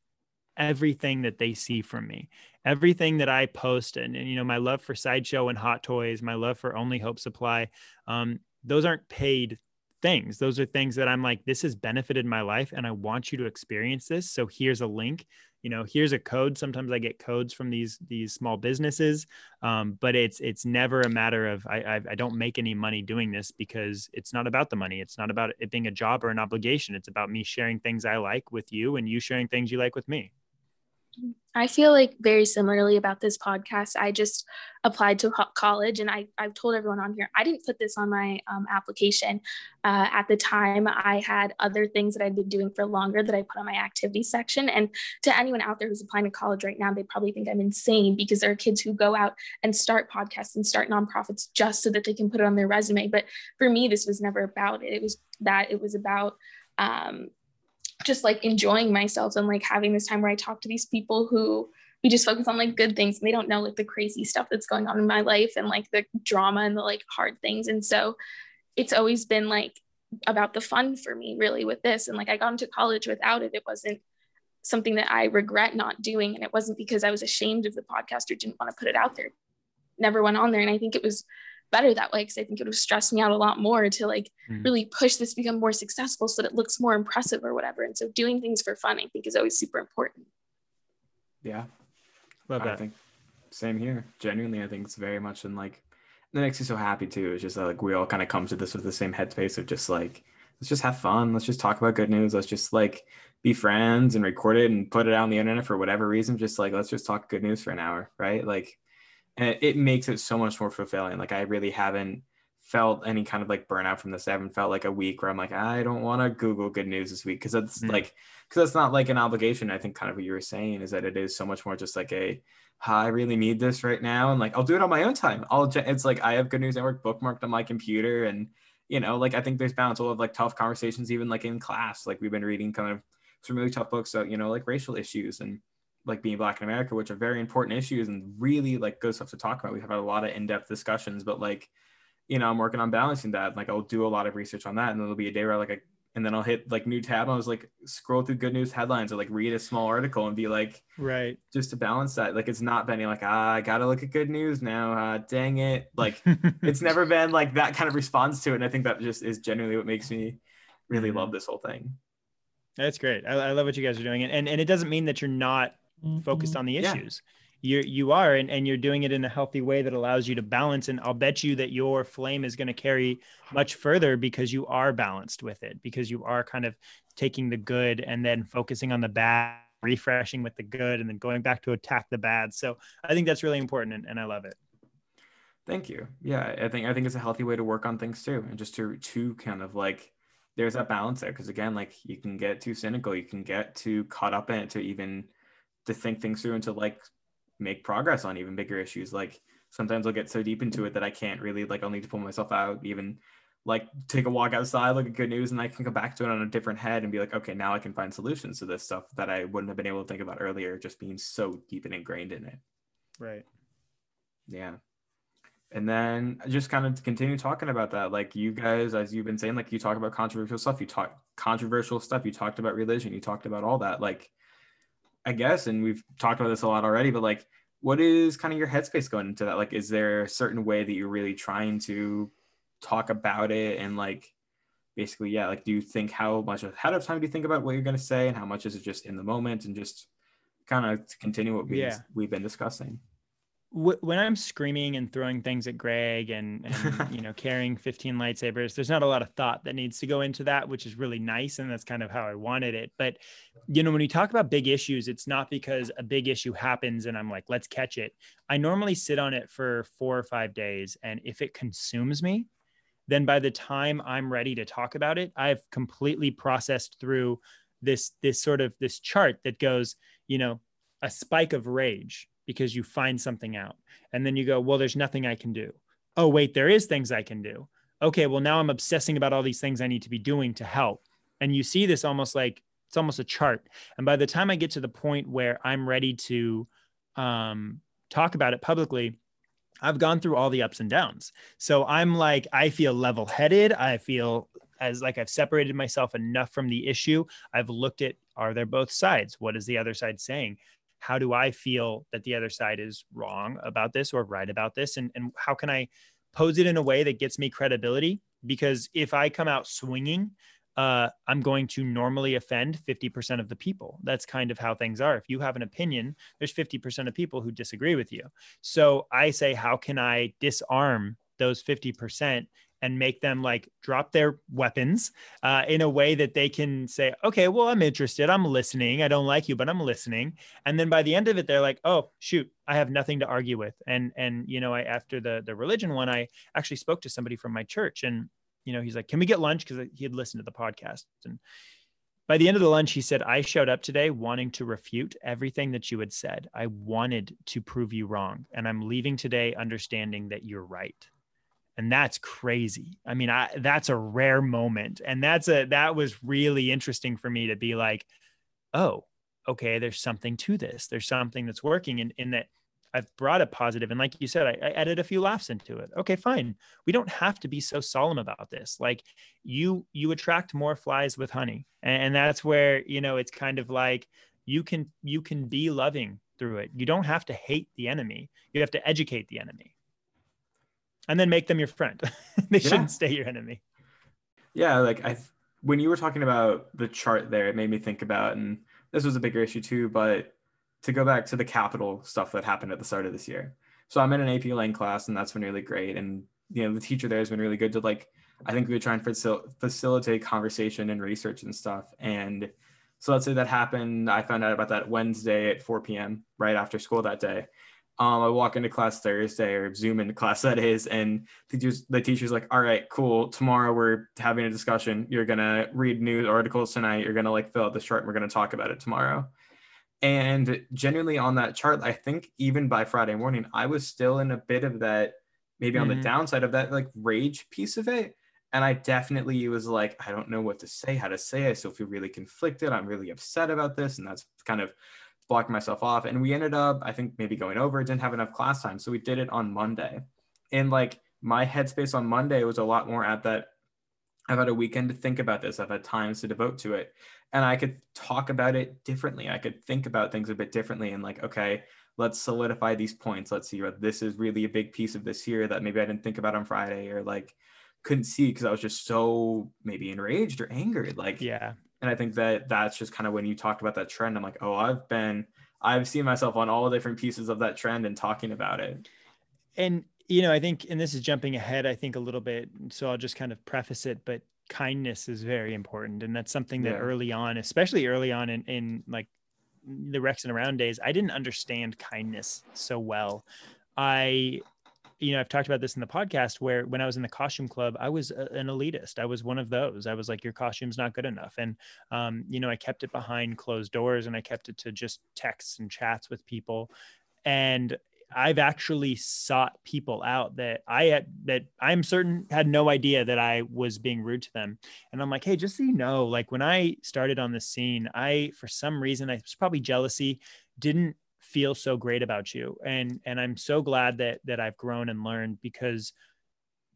everything that they see from me everything that i post and, and you know my love for sideshow and hot toys my love for only hope supply um, those aren't paid things. Those are things that I'm like, this has benefited my life and I want you to experience this. So here's a link. You know, here's a code. Sometimes I get codes from these these small businesses, um, but it's it's never a matter of I, I I don't make any money doing this because it's not about the money. It's not about it being a job or an obligation. It's about me sharing things I like with you and you sharing things you like with me. I feel like very similarly about this podcast. I just applied to college and I, I've told everyone on here, I didn't put this on my um, application. Uh, at the time, I had other things that I'd been doing for longer that I put on my activity section. And to anyone out there who's applying to college right now, they probably think I'm insane because there are kids who go out and start podcasts and start nonprofits just so that they can put it on their resume. But for me, this was never about it. It was that it was about, um, just like enjoying myself and like having this time where I talk to these people who we just focus on like good things and they don't know like the crazy stuff that's going on in my life and like the drama and the like hard things. And so it's always been like about the fun for me really with this. And like I got into college without it. It wasn't something that I regret not doing. And it wasn't because I was ashamed of the podcast or didn't want to put it out there. Never went on there. And I think it was better that way because I think it would have stressed me out a lot more to like mm. really push this become more successful so that it looks more impressive or whatever. And so doing things for fun, I think, is always super important. Yeah. Love that. I think same here. Genuinely, I think it's very much in like that makes me so happy too. It's just like we all kind of come to this with the same headspace of just like let's just have fun. Let's just talk about good news. Let's just like be friends and record it and put it out on the internet for whatever reason. Just like let's just talk good news for an hour, right? Like and it makes it so much more fulfilling. Like I really haven't felt any kind of like burnout from this. I haven't felt like a week where I'm like, I don't want to Google good news this week because that's mm. like because that's not like an obligation. I think kind of what you were saying is that it is so much more just like a I really need this right now, and like I'll do it on my own time. I'll it's like I have Good News Network bookmarked on my computer, and you know, like I think there's balance. We'll have like tough conversations even like in class. Like we've been reading kind of some really tough books, so you know, like racial issues and like being black in America, which are very important issues and really like good stuff to talk about. We've had a lot of in-depth discussions, but like, you know, I'm working on balancing that. Like I'll do a lot of research on that. And then there'll be a day where like I and then I'll hit like new tab. And I was like scroll through good news headlines or like read a small article and be like, right, just to balance that. Like it's not been like ah, I gotta look at good news now. Uh, dang it! Like it's never been like that kind of response to it. And I think that just is genuinely what makes me really mm-hmm. love this whole thing. That's great. I, I, love what you guys are doing, and, and and it doesn't mean that you're not focused mm-hmm. on the issues. Yeah. You you are, and, and you're doing it in a healthy way that allows you to balance. And I'll bet you that your flame is going to carry much further because you are balanced with it, because you are kind of taking the good and then focusing on the bad, refreshing with the good, and then going back to attack the bad. So I think that's really important, and, and I love it. Thank you. Yeah, I think I think it's a healthy way to work on things too, and just to to kind of like there's that balance there because again, like you can get too cynical, you can get too caught up in it to even to think things through and to like make progress on even bigger issues. Like sometimes I'll get so deep into it that I can't really like I'll need to pull myself out, even like take a walk outside, look at good news, and I can come back to it on a different head and be like, okay, now I can find solutions to this stuff that I wouldn't have been able to think about earlier, just being so deep and ingrained in it. Right. Yeah. And then just kind of continue talking about that. Like you guys, as you've been saying, like you talk about controversial stuff, you talk controversial stuff, you talked about religion, you talked about all that. Like I guess, and we've talked about this a lot already, but like, what is kind of your headspace going into that? Like, is there a certain way that you're really trying to talk about it and like basically, yeah, like do you think how much ahead of time do you think about what you're going to say, and how much is it just in the moment, and just kind of to continue what we Yeah. we've been discussing. Wh- when I'm screaming and throwing things at Greg and, and you know carrying 15 lightsabers, there's not a lot of thought that needs to go into that, which is really nice, and that's kind of how I wanted it. But you know, when you talk about big issues, it's not because a big issue happens and I'm like, let's catch it. I normally sit on it for four or five days, and if it consumes me, then by the time I'm ready to talk about it, I've completely processed through this this sort of this chart that goes, you know, a spike of rage because you find something out. And then you go, well, there's nothing I can do. Oh, wait, there is things I can do. Okay, well, now I'm obsessing about all these things I need to be doing to help. And you see this almost like it's almost a chart. And by the time I get to the point where I'm ready to um, talk about it publicly, I've gone through all the ups and downs. So I'm like, I feel level headed. I feel as like I've separated myself enough from the issue. I've looked at are there both sides? What is the other side saying? How do I feel that the other side is wrong about this or right about this? And, and how can I pose it in a way that gets me credibility? Because if I come out swinging, uh, I'm going to normally offend 50% of the people. That's kind of how things are. If you have an opinion, there's 50% of people who disagree with you. So I say, how can I disarm those 50% and make them like drop their weapons uh, in a way that they can say, okay, well, I'm interested. I'm listening. I don't like you, but I'm listening. And then by the end of it, they're like, oh, shoot, I have nothing to argue with. And, and, you know, I, after the, the religion one, I actually spoke to somebody from my church and, you know, he's like, can we get lunch? Cause he had listened to the podcast and by the end of the lunch, he said, I showed up today wanting to refute everything that you had said. I wanted to prove you wrong. And I'm leaving today understanding that you're right. And that's crazy. I mean, I, that's a rare moment. And that's a, that was really interesting for me to be like, oh, okay, there's something to this. There's something that's working in, in that I've brought a positive, And like you said, I, I added a few laughs into it. Okay, fine. We don't have to be so solemn about this. Like you, you attract more flies with honey. And, and that's where, you know, it's kind of like you can, you can be loving through it. You don't have to hate the enemy. You have to educate the enemy and then make them your friend. they Yeah. shouldn't stay your enemy. Yeah, like I when you were talking about the chart there, it made me think about, and this was a bigger issue too, but to go back to the capital stuff that happened at the start of this year. So I'm in an AP Lang class, and that's been really great. And you know, the teacher there has been really good to like. I think we would try and facil- facilitate conversation and research and stuff. And so let's say that happened. I found out about that Wednesday at 4 p.m. right after school that day. Um, I walk into class Thursday or Zoom into class that is, and the teacher's, the teacher's like, "All right, cool. Tomorrow we're having a discussion. You're gonna read news articles tonight. You're gonna like fill out this chart. And we're gonna talk about it tomorrow." And genuinely on that chart, I think even by Friday morning, I was still in a bit of that, maybe on Mhm. the downside of that like rage piece of it. And I definitely was like, I don't know what to say, how to say. I still feel really conflicted. I'm really upset about this. And that's kind of blocking myself off. And we ended up, I think, maybe going over, didn't have enough class time. So we did it on Monday. And like my headspace on Monday was a lot more at that. I've had a weekend to think about this. I've had times to devote to it. And I could talk about it differently. I could think about things a bit differently and like, okay, let's solidify these points. Let's see what this is really a big piece of this year that maybe I didn't think about on Friday or like couldn't see because I was just so maybe enraged or angered. Like, Yeah. And I think that that's just kind of when you talked about that trend. I'm like, oh, I've been, I've seen myself on all the different pieces of that trend and talking about it. and you know i think and this is jumping ahead i think a little bit so i'll just kind of preface it but kindness is very important and that's something that Yeah. early on especially early on in, in like the Rexing Around days i didn't understand kindness so well i you know i've talked about this in the podcast where when i was in the costume club i was a, an elitist. I was one of those. I was like your costume's not good enough. And um, you know i kept it behind closed doors and i kept it to just texts and chats with people. And I've actually sought people out that I had that I'm certain had no idea that I was being rude to them. And I'm like, hey, just so you know, like when I started on the scene, I for some reason I was probably jealousy, didn't feel so great about you. And and I'm so glad that that I've grown and learned because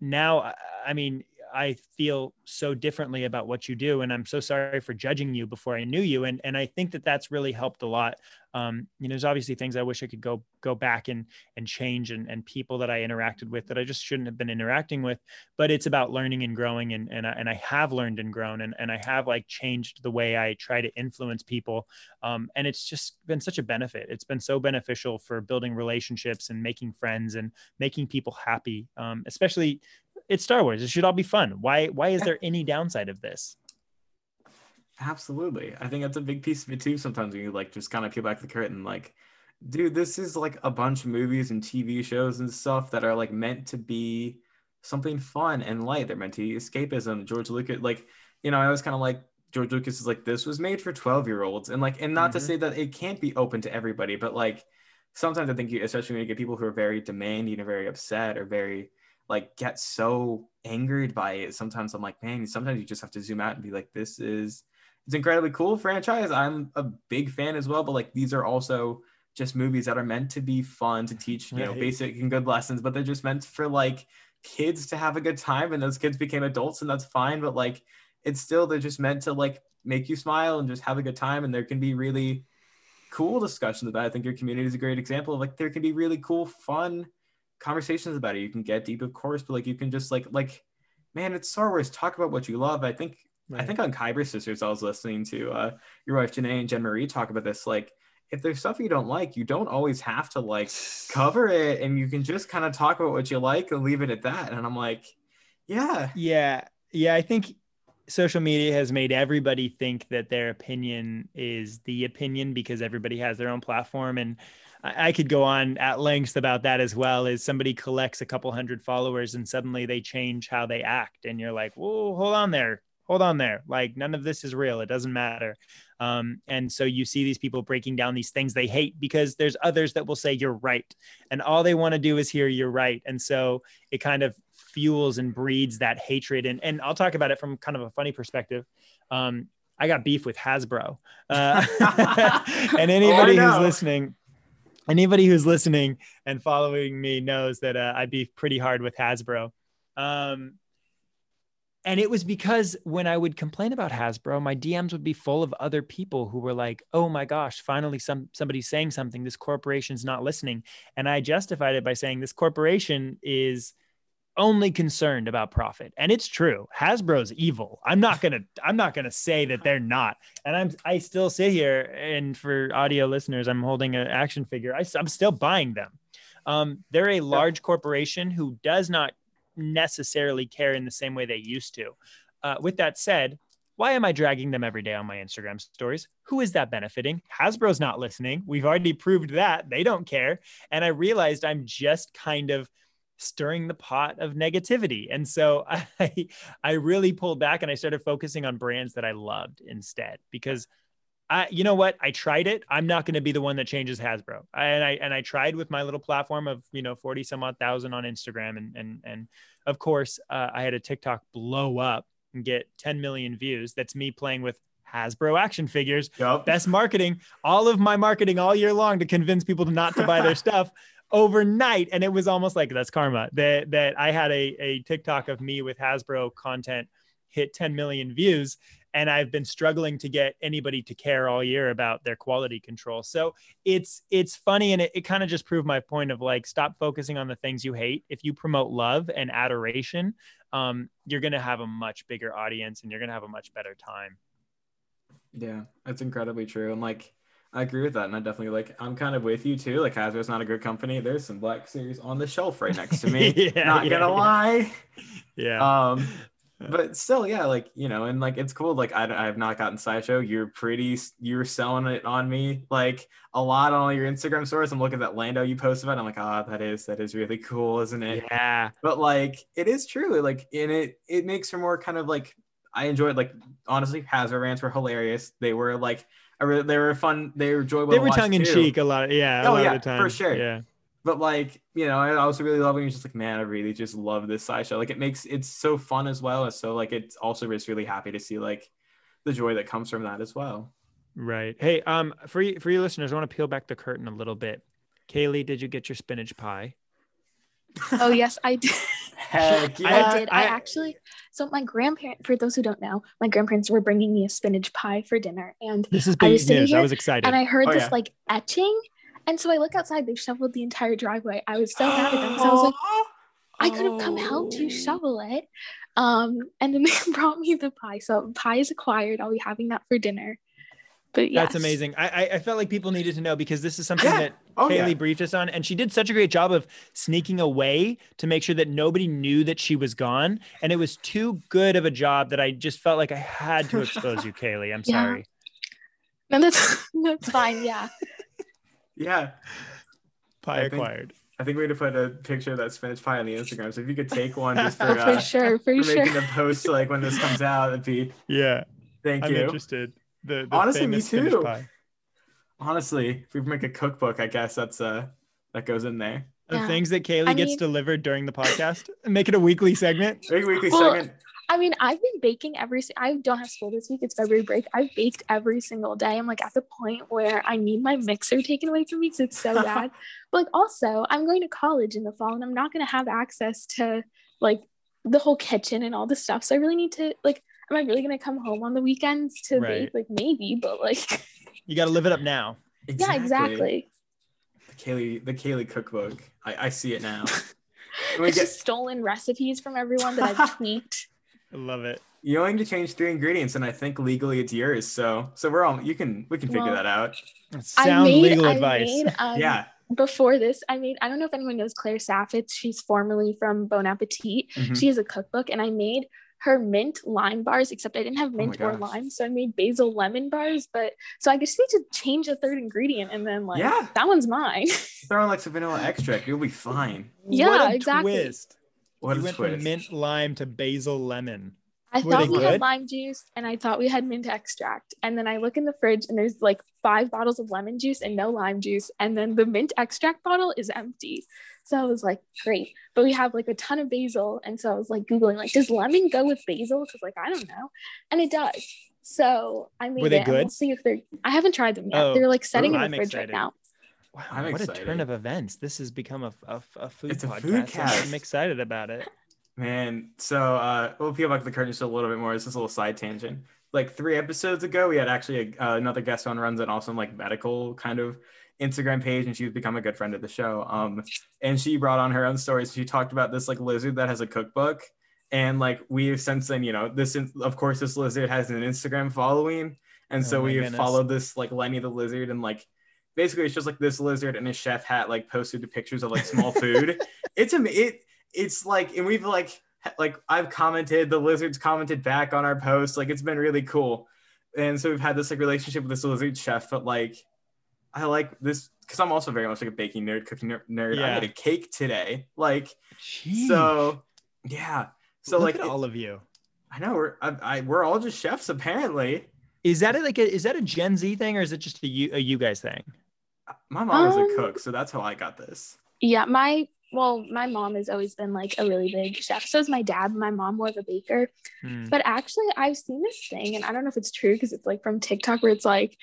now I- mean, I feel so differently about what you do, and I'm so sorry for judging you before I knew you. And and I think that that's really helped a lot. Um, you know, there's obviously things I wish I could go go back and and change, and and people that I interacted with that I just shouldn't have been interacting with. But it's about learning and growing, and and I, and I have learned and grown, and and I have like changed the way I try to influence people. Um, and it's just been such a benefit. It's been so beneficial for building relationships and making friends and making people happy, um, especially it's Star Wars. It should all be fun. Why why is there any downside of this? Absolutely. I think that's a big piece of it too. Sometimes when you like just kind of peel back the curtain, like, dude, this is like a bunch of movies and TV shows and stuff that are like meant to be something fun and light. They're meant to be escapism. George Lucas, like, you know, I was kind of like George Lucas is like, this was made for 12 year olds. And like, and not mm-hmm. to say that it can't be open to everybody, but like sometimes I think you, especially when you get people who are very demanding or very upset or very like get so angered by it. Sometimes I'm like, man, sometimes you just have to zoom out and be like, this is it's incredibly cool franchise. I'm a big fan as well, but like these are also just movies that are meant to be fun to teach, you know, basic and good lessons, but they're just meant for like kids to have a good time and those kids became adults and that's fine, but like it's still they're just meant to like make you smile and just have a good time and there can be really cool discussions about it. I think your community is a great example of like there can be really cool fun conversations about it. You can get deep, of course, but like you can just like like, man, it's Star Wars. Talk about what you love. I think right. I think on Kyber Sisters, I was listening to uh, your wife Janae and Jen Marie talk about this. Like, if there's stuff you don't like, you don't always have to like cover it, and you can just kind of talk about what you like and leave it at that. And I'm like, yeah, yeah, yeah. I think social media has made everybody think that their opinion is the opinion because everybody has their own platform and I could go on at length about that as well. Is somebody collects a couple hundred followers and suddenly they change how they act, and you're like, "Whoa, hold on there, hold on there." Like none of this is real. It doesn't matter. Um, and so you see these people breaking down these things they hate because there's others that will say you're right, and all they want to do is hear you're right. And so it kind of fuels and breeds that hatred. And and I'll talk about it from kind of a funny perspective. Um, I got beef with Hasbro, uh, and anybody oh, who's listening anybody who's listening and following me knows that uh, I beef pretty hard with Hasbro. Um, and it was because when I would complain about Hasbro, my DMs would be full of other people who were like, "Oh my gosh, finally some somebody's saying something. This corporation's not listening." And I justified it by saying this corporation is only concerned about profit and it's true hasbro's evil i'm not gonna i'm not gonna say that they're not and i'm i still sit here and for audio listeners i'm holding an action figure I, am still buying them um, they're a large corporation who does not necessarily care in the same way they used to uh, with that said why am I dragging them every day on my Instagram stories? Who is that benefiting? Hasbro's not listening. We've already proved that. They don't care. And I realized I'm just kind of stirring the pot of negativity. And so I I really pulled back and I started focusing on brands that I loved instead because I you know what? I tried it. I'm not going to be the one that changes Hasbro. I, and I and I tried with my little platform of, you know, 40 some odd thousand on Instagram and and and of course, uh, I had a TikTok blow up and get 10 million views. That's me playing with Hasbro action figures. Yep. Best marketing. All of my marketing all year long to convince people to not to buy their stuff overnight and it was almost like that's karma. That that i had a, a tiktok of me with hasbro content hit 10 million views and i've been struggling to get anybody to care all year about their quality control. So it's it's funny and it, it kind of just proved my point of like stop focusing on the things you hate. If you promote love and adoration um, you're to have a much bigger audience and you're to have a much better time. Yeah that's incredibly true and like I agree with that, and I definitely like. I'm kind of with you too. Like Hasbro's not a good company. There's some Black Series on the shelf right next to me. yeah, not yeah, gonna yeah. lie. Yeah. Um, but still, yeah, like you know, and like it's cool. Like I, I have not gotten sideshow. You're pretty. You're selling it on me like a lot on all your Instagram stories. I'm looking at that Lando you posted about. I'm like, ah, oh, that is that is really cool, isn't it? Yeah. But like, it is true. Like, in it, it makes for more kind of like I enjoyed. Like honestly, Hasbro rants were hilarious. They were like really, they were fun. They were enjoyable. They were tongue in cheek a lot. Yeah. Oh yeah, for sure. Yeah. But like you know, I also really love when you're just like, man, I really just love this sideshow. Like it makes it's so fun as well. And so like it's also just really happy to see like the joy that comes from that as well. Right. Hey, um, for you for you listeners, I want to peel back the curtain a little bit. Kaylee, did you get your spinach pie? Oh yes, I did. Heck yeah. I yeah. did. I, I- actually. So my grandparents, for those who don't know, my grandparents were bringing me a spinach pie for dinner, and This is I big was sitting news. I here was excited. and I heard Oh, this yeah. like etching, and so I look outside. They shoveled the entire driveway. I was so mad at them because I was like, I could have come helped you shovel it. Um, and then they brought me the pie. So pie is acquired. I'll be having that for dinner. But yeah, That's amazing. I, I I felt like people needed to know because this is something Yeah. that Oh, Kaylee yeah. briefed us on, and she did such a great job of sneaking away to make sure that nobody knew that she was gone. And it was too good of a job that I just felt like I had to expose you, Kaylee. I'm Yeah. sorry. No, that's that's fine. Yeah. Yeah. Pie I think- acquired. I think we need to put a picture of that spinach pie on the Instagram. So if you could take one just for, Oh, uh, for sure. For for sure. making a post like when this comes out, that'd be Yeah, thank you. I'm interested. The, the Honestly, me too. pie. Honestly, if we make a cookbook, I guess that's uh that goes in there. The Yeah. things that Kaylee I gets mean- delivered during the podcast. Make it a weekly segment. Big weekly Well, segment. I mean, I've been baking every. I don't have school this week. It's February break. I've baked every single day. I'm like at the point where I need my mixer taken away from me because it's so bad. but like also, I'm going to college in the fall, and I'm not going to have access to like the whole kitchen and all the stuff. So I really need to like. Am I really going to come home on the weekends to Right. bake? Like maybe, but like You got to live it up now. yeah, exactly. The Kaylee, the Kaylee cookbook. I, I see it now. We It's get just stolen recipes from everyone that I've tweaked. I love it. you only need to change three ingredients, and I think legally it's yours. So so we're all you can we can figure Well, that out. Sound legal I advice. made, um, yeah. before this, I made, I don't know if anyone knows Claire Saffitz. She's formerly from Bon Appetit. Mhm. She has a cookbook, and I made her mint lime bars, except I didn't have Oh mint or lime. So I made basil lemon bars. But so I just need to change the third ingredient, and then like Yeah. that one's mine. Throw in like some vanilla extract, you'll be fine. Yeah, what a exactly. twist. What you a went twist. from mint lime to basil lemon. I Were thought we good? had lime juice, and I thought we had mint extract. And then I look in the fridge, and there's like five bottles of lemon juice and no lime juice. And then the mint extract bottle is empty. So I was like, great. But we have like a ton of basil. And so I was like Googling, like, does lemon go with basil? Because like, I don't know. And it does. So I made Were they it. and We'll good? see if they're, I haven't tried them yet. Oh. They're like setting Ooh, in the I'm fridge excited. right now. Wow, I'm what a turn of events. This has become a, a, a food It's a podcast. food cast. I'm excited about it. Man, so uh, we'll peel back the curtain just a little bit more. It's just a little side tangent. Like three episodes ago, we had actually a, uh, another guest on runs an awesome like medical kind of Instagram page, and she's become a good friend of the show. Um, and she brought on her own stories. She talked about this like lizard that has a cookbook, and like we've since then, you know, this of course this lizard has an Instagram following, and Oh so my we've followed this like Lenny the lizard, and like basically it's just like this lizard in a chef hat like posted to pictures of like small food. it's a it it's like and we've like like I've commented, the lizards commented back on our post. Like it's been really cool. And so we've had this like relationship with this lizard chef, but like I like this because I'm also very much like a baking nerd, cooking ner- nerd. I made a cake today. Like Jeez. so yeah. So Look like at it- all of you. I know we're I, I we're all just chefs apparently. Is that a, like a, is that a Gen Z thing or is it just a you, a you guys thing? My mom is Um, a cook, so that's how I got this. Yeah, my well, my mom has always been like a really big chef. So is my dad. My mom more of a baker. Hmm. But actually, I've seen this thing, and I don't know if it's true because it's like from TikTok where it's like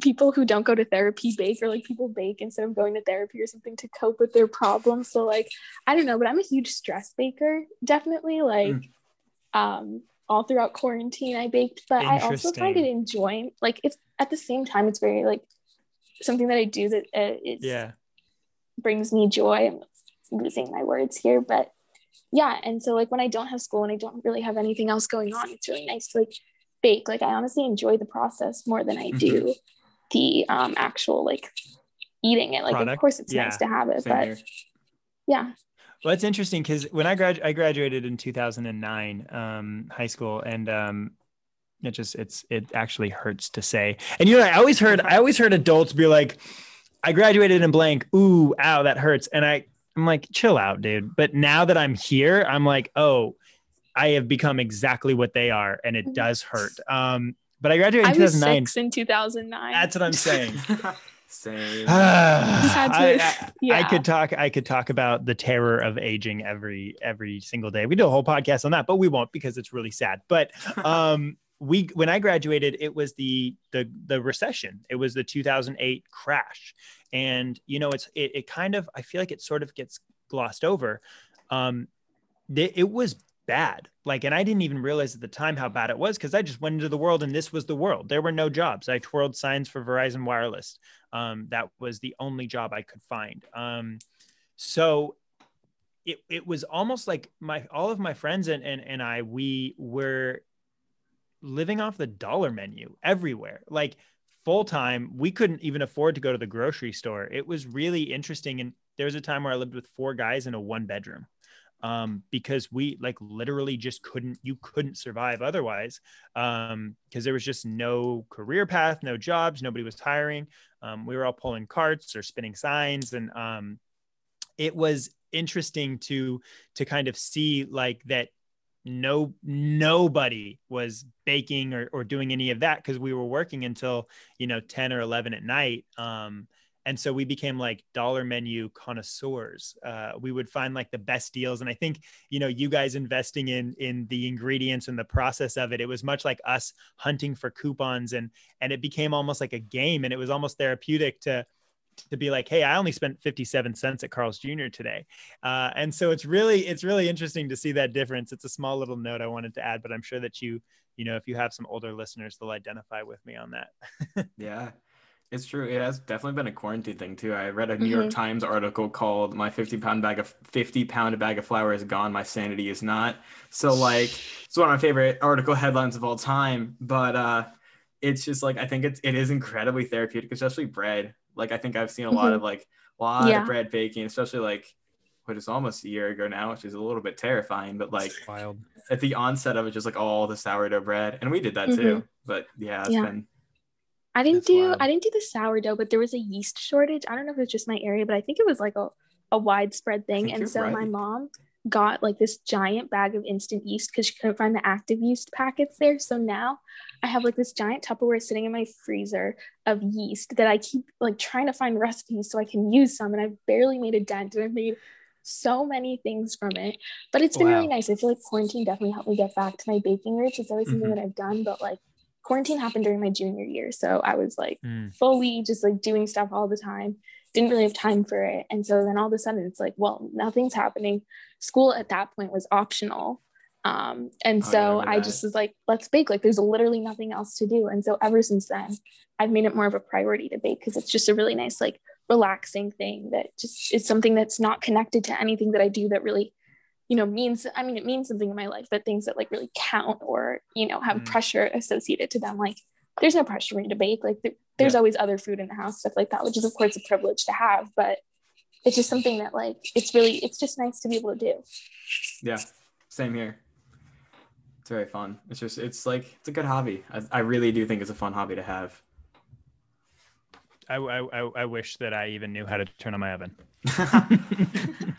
people who don't go to therapy bake, or like people bake instead of going to therapy or something to cope with their problems. So like, I don't know, but I'm a huge stress baker, definitely. Like, um, all throughout quarantine, I baked, but I also find it enjoying. Like, it's at the same time, it's very like something that I do that uh, it's Yeah. brings me joy. Losing my words here, but yeah. And so like when I don't have school and I don't really have anything else going on, it's really nice to like bake. Like I honestly enjoy the process more than I do the um actual like eating it. Like of course it's Yeah. nice to have it, Same but here. yeah. Well, it's interesting because when I grad I graduated in 2009, um, high school, and um, it just it's it actually hurts to say. And you know, I always heard I always heard adults be like, "I graduated in blank." Ooh, ow, that hurts. And I I'm like, chill out, dude. But now that I'm here, I'm like, oh, I have become exactly what they are, and it does hurt. Um, but I graduated in I was 2009. six in 2009. That's what I'm saying. Same. had to- I, I- I could talk. I could talk about the terror of aging every every single day. We do a whole podcast on that, but we won't because it's really sad. But um, we when I graduated, it was the the the recession. It was the 2008 crash, and you know, it's it, it kind of I feel like it sort of gets glossed over. Um, it was bad. Like, and I didn't even realize at the time how bad it was because I just went into the world and this was the world. There were no jobs. I twirled signs for Verizon Wireless. Um, that was the only job I could find. Um, so it, it was almost like my all of my friends and, and and I we were living off the dollar menu everywhere. Like full time, we couldn't even afford to go to the grocery store. It was really interesting. And there was a time where I lived with four guys in a one bedroom um, because we like literally just couldn't you couldn't survive otherwise um, because there was just no career path no jobs nobody was hiring um, we were all pulling carts or spinning signs and um, it was interesting to to kind of see like that no nobody was baking or, or doing any of that because we were working until you know 10 or 11 at night. Um, and so we became like dollar menu connoisseurs. Uh, we would find like the best deals. And i think you know you guys investing in in the ingredients and the process of it it was much like us hunting for coupons and and it became almost like a game and it was almost therapeutic to to be like hey i only spent 57 cents at carl's jr today uh, and so it's really it's really interesting to see that difference it's a small little note i wanted to add but i'm sure that you you know if you have some older listeners they'll identify with me on that yeah it's true. It has definitely been a quarantine thing too. I read a New mm-hmm. York Times article called "My 50 pound bag of 50 pound bag of flour is gone. My sanity is not." So like, it's one of my favorite article headlines of all time. But uh, it's just like I think it's it is incredibly therapeutic, especially bread. Like I think I've seen a lot mm-hmm. of like a lot yeah. of bread baking, especially like what is almost a year ago now, which is a little bit terrifying. But like wild at the onset of it, just like all the sourdough bread, and we did that mm-hmm. too. But yeah, it's yeah. been I didn't do wild. I didn't do the sourdough, but there was a yeast shortage. I don't know if it's just my area, but I think it was like a, a widespread thing. And so right. my mom got like this giant bag of instant yeast because she couldn't find the active yeast packets there. So now I have like this giant Tupperware sitting in my freezer of yeast that I keep like trying to find recipes so I can use some. And I've barely made a dent and I've made so many things from it. But it's been wow. really nice. I feel like quarantine definitely helped me get back to my baking roots. It's always mm-hmm. something that I've done, but like quarantine happened during my junior year. So I was like mm. fully just like doing stuff all the time, didn't really have time for it. And so then all of a sudden it's like, well, nothing's happening. School at that point was optional. Um, and oh, so I, I just was like, let's bake. Like there's literally nothing else to do. And so ever since then, I've made it more of a priority to bake because it's just a really nice, like relaxing thing that just is something that's not connected to anything that I do that really you know means i mean it means something in my life but things that like really count or you know have mm. pressure associated to them like there's no pressure for me to bake. Like there, there's yeah. always other food in the house stuff like that which is of course a privilege to have but it's just something that like it's really it's just nice to be able to do. Yeah. Same here. It's very fun. It's just it's like it's a good hobby. I, I really do think it's a fun hobby to have. I, I, I wish that I even knew how to turn on my oven.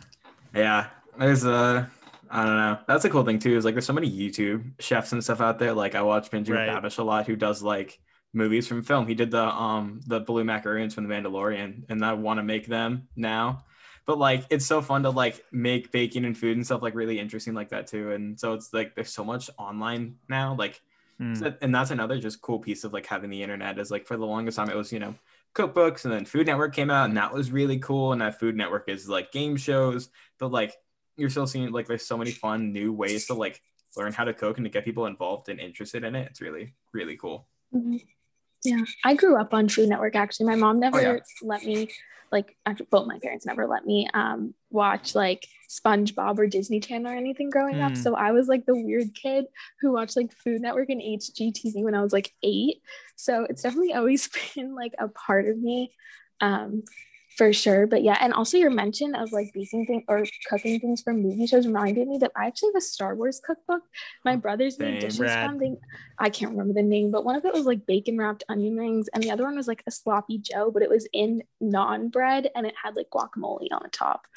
yeah, there's a I don't know. That's a cool thing too. Is like there's so many YouTube chefs and stuff out there. Like I watch Binging with right. Babish a lot, who does like movies from film. He did the um the blue macaroons from The Mandalorian, and I want to make them now. But like it's so fun to like make baking and food and stuff like really interesting like that too. And so it's like there's so much online now. Like mm. so, and that's another just cool piece of like having the internet is like for the longest time it was, you know, cookbooks and then Food Network came out and that was really cool. And that Food Network is like game shows, but like you're still seeing like there's so many fun new ways to like learn how to cook and to get people involved and interested in it. It's really, really cool. Mm-hmm. Yeah. I grew up on Food Network actually. My mom never oh, yeah. let me like both my parents never let me um watch like SpongeBob or Disney Channel or anything growing mm. up. So I was like the weird kid who watched like Food Network and HGTV when I was like eight. So it's definitely always been like a part of me. Um, for sure. But yeah, and also your mention of like baking things or cooking things from movie shows reminded me that I actually have a Star Wars cookbook. My oh, brother's made dishes from. They, I can't remember the name, but one of it was like bacon wrapped onion rings, and the other one was like a sloppy Joe, but it was in non bread and it had like guacamole on the top.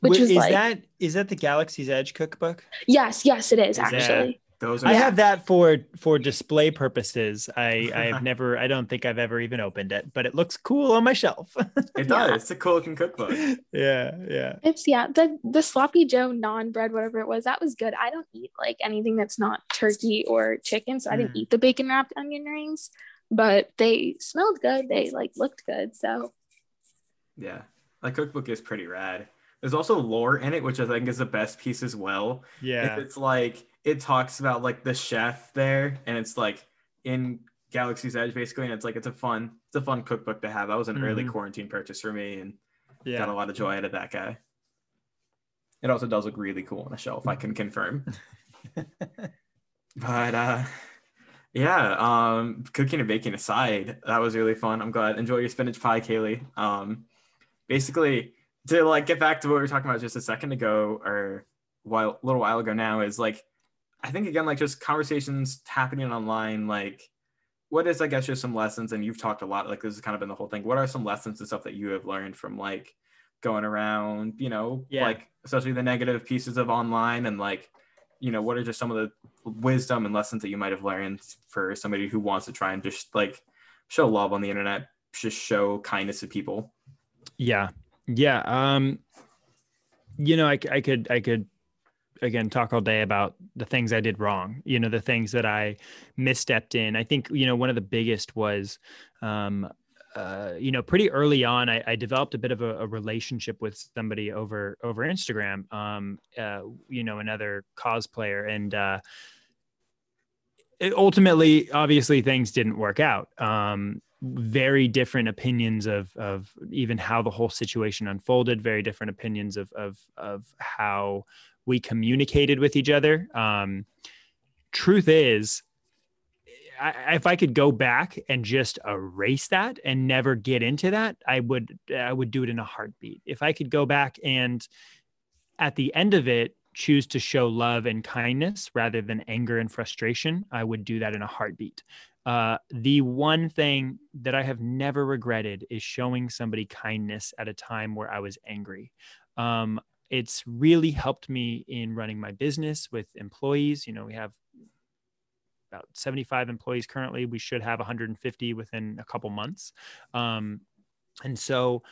Which Wait, was is like, that is that the Galaxy's Edge cookbook? Yes, yes, it is, is actually. Those are I have that for for display purposes. I I've never I don't think I've ever even opened it, but it looks cool on my shelf. it does. It's a cool looking cookbook. Yeah, yeah. It's yeah, the the sloppy Joe non bread whatever it was, that was good. I don't eat like anything that's not turkey or chicken, so I didn't mm. eat the bacon wrapped onion rings, but they smelled good. They like looked good. So yeah, that cookbook is pretty rad. there's also lore in it, which I think is the best piece as well. Yeah. It's like it talks about like the chef there, and it's like in Galaxy's Edge basically, and it's like it's a fun, it's a fun cookbook to have. That was an mm-hmm. early quarantine purchase for me, and yeah. got a lot of joy out of that guy. It also does look really cool on a shelf, I can confirm. but uh yeah, um cooking and baking aside, that was really fun. I'm glad. Enjoy your spinach pie, Kaylee. Um basically to like get back to what we were talking about just a second ago or while a little while ago now is like I think again like just conversations happening online like what is I guess just some lessons and you've talked a lot like this has kind of been the whole thing. What are some lessons and stuff that you have learned from like going around, you know, yeah. like especially the negative pieces of online and like, you know, what are just some of the wisdom and lessons that you might have learned for somebody who wants to try and just like show love on the internet, just show kindness to people? Yeah. Yeah. Um, you know, I, I could, I could again talk all day about the things I did wrong, you know, the things that I misstepped in. I think, you know, one of the biggest was um, uh, you know, pretty early on, I, I developed a bit of a, a, relationship with somebody over over Instagram. Um, uh, you know, another cosplayer, and uh, it, ultimately, obviously, things didn't work out. Um, very different opinions of of even how the whole situation unfolded. Very different opinions of of of how we communicated with each other. Um, truth is, I, if I could go back and just erase that and never get into that, I would I would do it in a heartbeat. If I could go back and at the end of it choose to show love and kindness rather than anger and frustration, I would do that in a heartbeat. Uh, the one thing that I have never regretted is showing somebody kindness at a time where I was angry. Um, it's really helped me in running my business with employees. You know, we have about 75 employees currently. We should have 150 within a couple months. Um, and so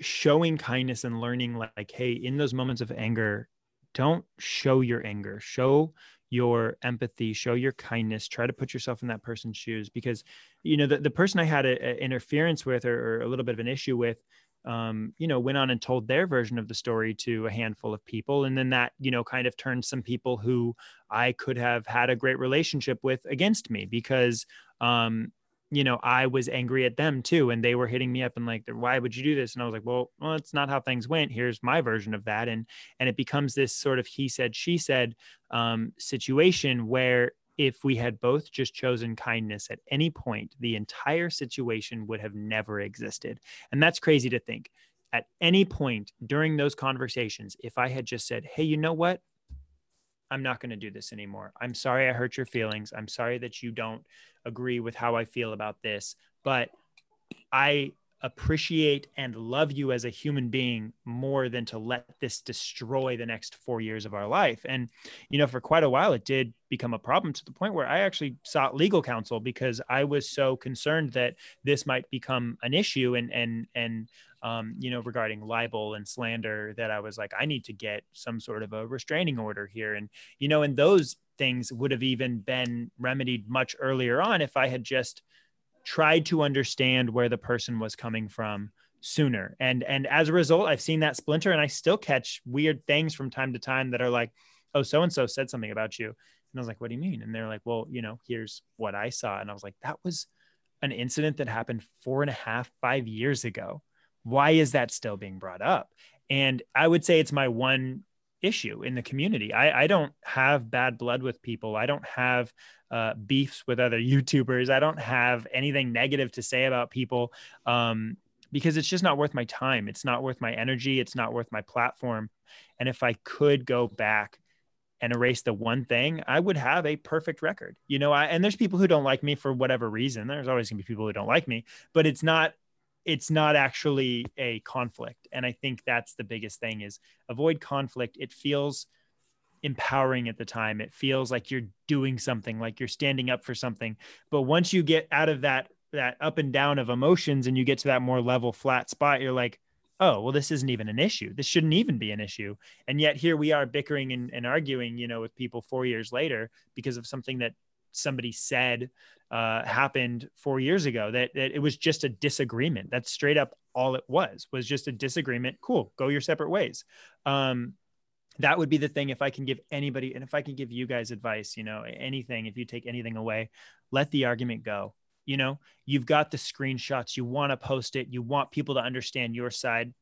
showing kindness and learning like, hey, in those moments of anger, don't show your anger, show your empathy, show your kindness, try to put yourself in that person's shoes because, you know, the, the person I had an interference with or, or a little bit of an issue with, um, you know, went on and told their version of the story to a handful of people. And then that, you know, kind of turned some people who I could have had a great relationship with against me because, um, you know, I was angry at them too. And they were hitting me up and like, why would you do this? And I was like, well, well, it's not how things went. Here's my version of that. And, and it becomes this sort of he said, she said um, situation where if we had both just chosen kindness at any point, the entire situation would have never existed. And that's crazy to think. At any point during those conversations, if I had just said, hey, you know what? I'm not going to do this anymore. I'm sorry I hurt your feelings. I'm sorry that you don't agree with how I feel about this, but I appreciate and love you as a human being more than to let this destroy the next four years of our life. And, you know, for quite a while, it did become a problem to the point where I actually sought legal counsel because I was so concerned that this might become an issue and, and, and, um, you know, regarding libel and slander that I was like, I need to get some sort of a restraining order here. And, you know, and those things would have even been remedied much earlier on if I had just, tried to understand where the person was coming from sooner. And and as a result, I've seen that splinter and I still catch weird things from time to time that are like, oh, so and so said something about you. And I was like, what do you mean? And they're like, well, you know, here's what I saw. And I was like, that was an incident that happened four and a half, five years ago. Why is that still being brought up? And I would say it's my one issue in the community. I, I don't have bad blood with people. I don't have uh, beefs with other YouTubers. I don't have anything negative to say about people um, because it's just not worth my time. It's not worth my energy. It's not worth my platform. And if I could go back and erase the one thing, I would have a perfect record. You know, I, and there's people who don't like me for whatever reason. There's always going to be people who don't like me, but it's not it's not actually a conflict. And i think that's the biggest thing is avoid conflict. It feels empowering at the time. It feels like you're doing something like you're standing up for something. But once you get out of that that up and down of emotions and you get to that more level flat spot you're like oh well this isn't even an issue. This shouldn't even be an issue. And yet here we are bickering and, and arguing you know with people four years later because of something that somebody said uh, happened four years ago that, that it was just a disagreement. That's straight up all it was was just a disagreement. Cool go your separate ways. Um, that would be the thing if i can give anybody and if i can give you guys advice you know anything if you take anything away let the argument go. You know you've got the screenshots. You want to post it. You want people to understand your side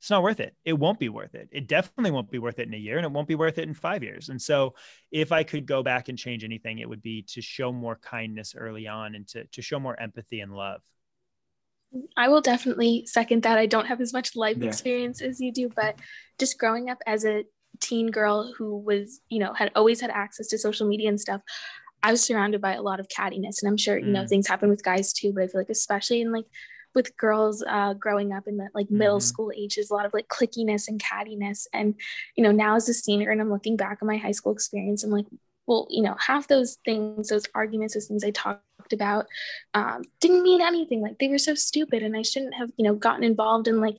it's not worth it. It won't be worth it. It definitely won't be worth it in a year and it won't be worth it in five years. And so if I could go back and change anything, it would be to show more kindness early on and to, to show more empathy and love. I will definitely second that. I don't have as much life yeah. experience as you do, but just growing up as a teen girl who was, you know, had always had access to social media and stuff, I was surrounded by a lot of cattiness. And I'm sure, you know, mm. things happen with guys too, but I feel like especially in like with girls uh, growing up in the like middle mm-hmm. school ages, a lot of like clickiness and cattiness. And, you know, now as a senior and I'm looking back on my high school experience, I'm like, well, you know, half those things, those arguments, those things I talked about um, didn't mean anything. Like they were so stupid and I shouldn't have, you know, gotten involved in like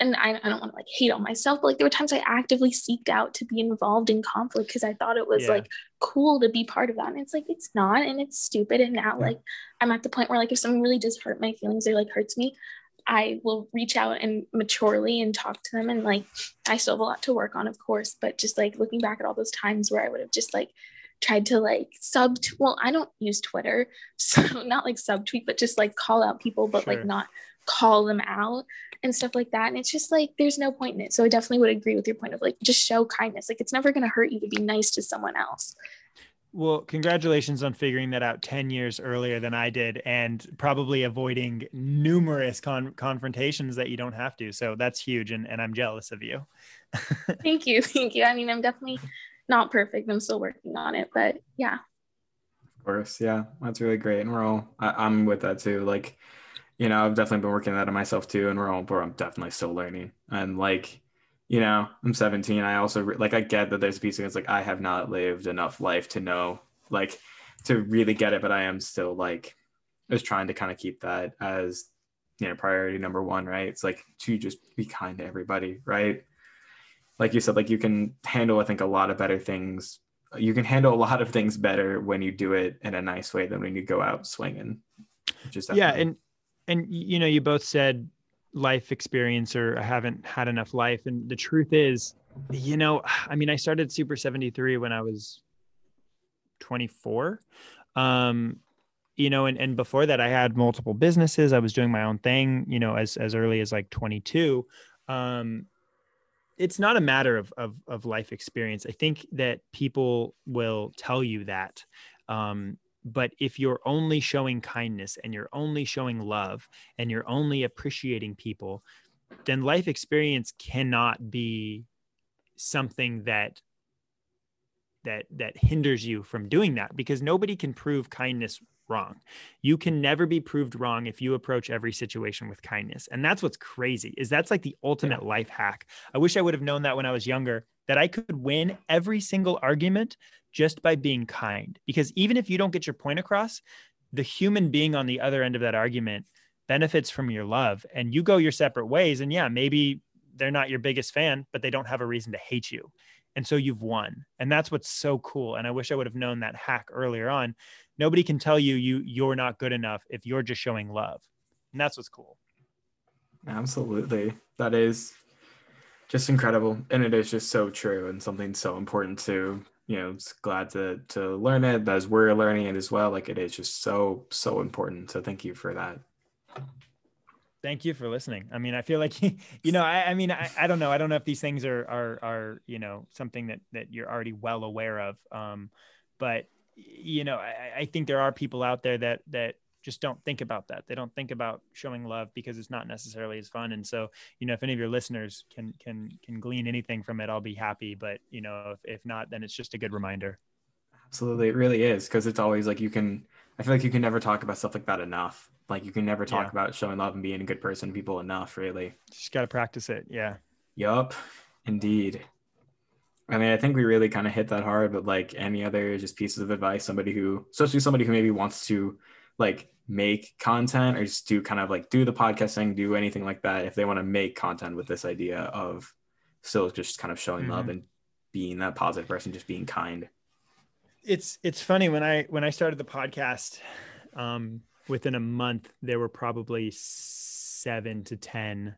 and I, I don't want to like hate on myself, but like there were times I actively seeked out to be involved in conflict because I thought it was yeah. like cool to be part of that. And it's like it's not and it's stupid. And now like I'm at the point where like if someone really does hurt my feelings or like hurts me, I will reach out and maturely and talk to them. And like I still have a lot to work on, of course, but just like looking back at all those times where I would have just like tried to like sub well, I don't use Twitter, so not like subtweet, but just like call out people, but sure. like not call them out and stuff like that. And it's just like there's no point in it. So I definitely would agree with your point of like just show kindness. Like it's never going to hurt you to be nice to someone else. Well, congratulations on figuring that out 10 years earlier than I did and probably avoiding numerous con- confrontations that you don't have to. So that's huge. And, and I'm jealous of you. thank you. Thank you. I mean, I'm definitely not perfect. I'm still working on it, but yeah. Of course. Yeah. That's really great. And we're all, I, I'm with that too. Like, you know, I've definitely been working that on myself too, and we're all, but I'm definitely still learning. And like, you know, I'm 17. I also like I get that there's a piece of it's like I have not lived enough life to know like to really get it, but I am still like just trying to kind of keep that as you know priority number one, right? It's like to just be kind to everybody, right? Like you said, like you can handle I think a lot of better things. You can handle a lot of things better when you do it in a nice way than when you go out swinging. Just yeah, and and you know you both said life experience or I haven't had enough life. And the truth is you know I mean I started Super 73 when I was 24 um you know and, and before that I had multiple businesses. I was doing my own thing you know as as early as like 22 um it's not a matter of, of, of life experience. I think that people will tell you that. Um, but if you're only showing kindness and you're only showing love and you're only appreciating people then life experience cannot be something that that that hinders you from doing that because nobody can prove kindness wrong. You can never be proved wrong if you approach every situation with kindness. And that's what's crazy. Is that's like the ultimate yeah. life hack. I wish I would have known that when I was younger that I could win every single argument just by being kind. Because even if you don't get your point across, the human being on the other end of that argument benefits from your love and you go your separate ways. And yeah, maybe they're not your biggest fan, but they don't have a reason to hate you. And so you've won. And that's what's so cool. And I wish I would have known that hack earlier on. Nobody can tell you you you're not good enough if you're just showing love. And that's what's cool. Absolutely. That is just incredible. And it is just so true and something so important to you know glad to to learn it as we're learning it as well like it is just so so important. So thank you for that. Thank you for listening. I mean i feel like you know i, I mean I, I don't know. I don't know if these things are are are you know something that that you're already well aware of. Um but you know I, I think there are people out there that that just don't think about that. They don't think about showing love because it's not necessarily as fun. And so, you know, if any of your listeners can can can glean anything from it, I'll be happy. But you know, if, if not, then it's just a good reminder. Absolutely, it really is because it's always like you can. I feel like you can never talk about stuff like that enough. Like you can never talk yeah. about showing love and being a good person to people enough. Really, just got to practice it. Yeah. Yup, indeed. I mean, I think we really kind of hit that hard, but like any other just pieces of advice, somebody who, especially somebody who maybe wants to like make content or just do kind of like do the podcasting, do anything like that, if they want to make content with this idea of still just kind of showing mm-hmm. love and being that positive person, just being kind. it's it's funny when I when I started the podcast, um, within a month there were probably seven to ten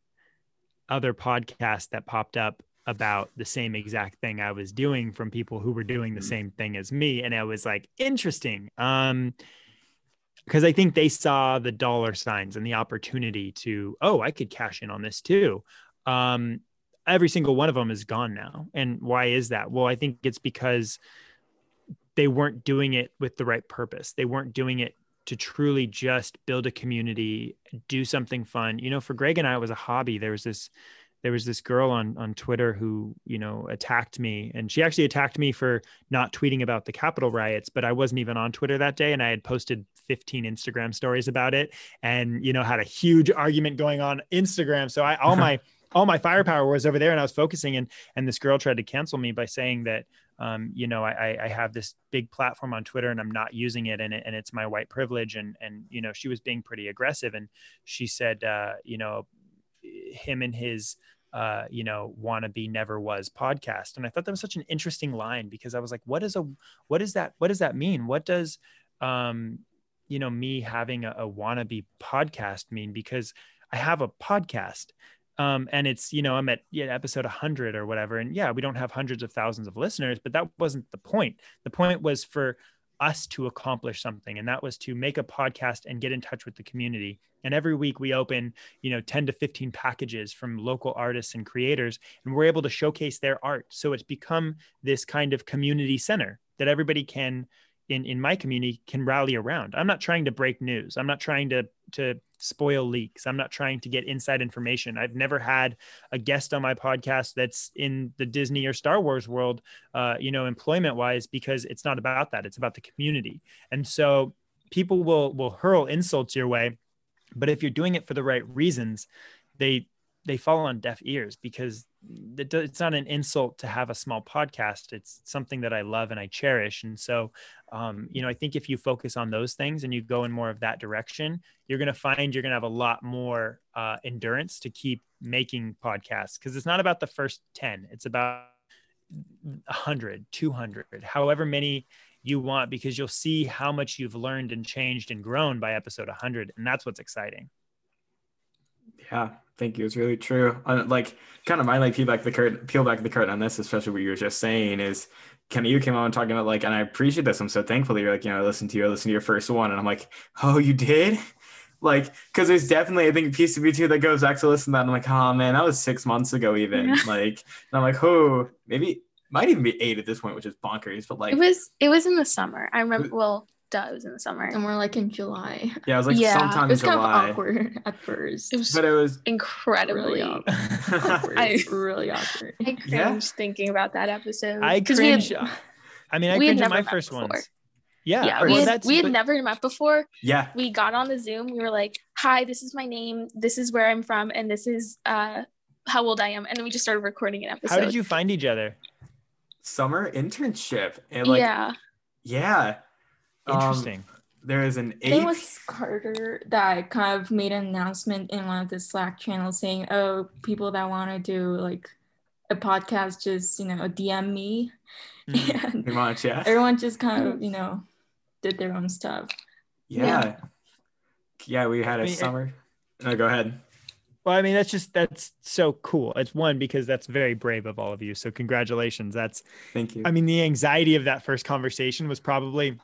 other podcasts that popped up about the same exact thing I was doing from people who were doing the mm. same thing as me. And I was like, interesting. Um, because I think they saw the dollar signs and the opportunity to, oh, I could cash in on this too. Um, every single one of them is gone now. And why is that? Well, I think it's because they weren't doing it with the right purpose. They weren't doing it to truly just build a community, do something fun. You know, for Greg and I, it was a hobby. There was this there was this girl on on Twitter who you know attacked me, and she actually attacked me for not tweeting about the Capitol riots. But I wasn't even on Twitter that day, and I had posted 15 Instagram stories about it, and you know had a huge argument going on Instagram. So I all my all my firepower was over there, and I was focusing. And and this girl tried to cancel me by saying that um, you know, I, I have this big platform on Twitter and I'm not using it and, it, and it's my white privilege. And, and, you know, she was being pretty aggressive and she said, uh, you know, him and his uh, you know, wannabe never was podcast. And I thought that was such an interesting line because I was like, what is a, what is that? What does that mean? What does, um, you know, me having a, a wannabe podcast mean? Because I have a podcast. Um, and it's, you know, I'm at yeah, episode 100 or whatever. And yeah, we don't have hundreds of thousands of listeners, but that wasn't the point. The point was for us to accomplish something and that was to make a podcast and get in touch with the community and every week we open you know 10 to 15 packages from local artists and creators and we're able to showcase their art so it's become this kind of community center that everybody can in in my community can rally around. I'm not trying to break news. I'm not trying to to spoil leaks. I'm not trying to get inside information. I've never had a guest on my podcast that's in the Disney or Star Wars world, uh, you know, employment wise, because it's not about that. It's about the community. And so people will will hurl insults your way, but if you're doing it for the right reasons, they they fall on deaf ears because it's not an insult to have a small podcast. It's something that I love and I cherish. And so, um, you know, I think if you focus on those things and you go in more of that direction, you're going to find you're going to have a lot more uh, endurance to keep making podcasts because it's not about the first 10, it's about 100, 200, however many you want, because you'll see how much you've learned and changed and grown by episode 100. And that's what's exciting. Yeah, thank you. It's really true. Uh, like, kind of my like peel back the curtain, peel back the curtain on this, especially what you were just saying is kind of you came on talking about like, and I appreciate this. I'm so thankful that you're like, you know, I listened to you, I listened to your first one, and I'm like, oh, you did. Like, because there's definitely, I think, a piece of me too that goes back to listen to that. And I'm like, oh man, that was six months ago, even. Yeah. Like, and I'm like, oh, maybe might even be eight at this point, which is bonkers. But like, it was, it was in the summer. I remember. Well, duh, it was in the summer. And we're like in July. Yeah, it was like yeah. sometime it was July. kind of awkward at first. It was, but it was incredibly really awkward. I, really awkward. I cringe yeah. thinking about that episode. I cringe. Had, I mean, I cringe at my first before. ones. Yeah, yeah. We, well, had, we had but, never met before. Yeah. We got on the Zoom. We were like, "Hi, this is my name. This is where I'm from, and this is uh how old I am." And then we just started recording an episode. How did you find each other? Summer internship. And like, yeah. Yeah. Interesting. Um, there is an eight. It was Carter that kind of made an announcement in one of the Slack channels saying, "Oh, people that want to do like a podcast, just you know, DM me." Mm, and pretty much, yeah. Everyone just kind of you know did their own stuff. Yeah, yeah. yeah we had a I mean, summer. No, go ahead. Well, I mean, that's just that's so cool. It's one because that's very brave of all of you. So congratulations. That's thank you. I mean, the anxiety of that first conversation was probably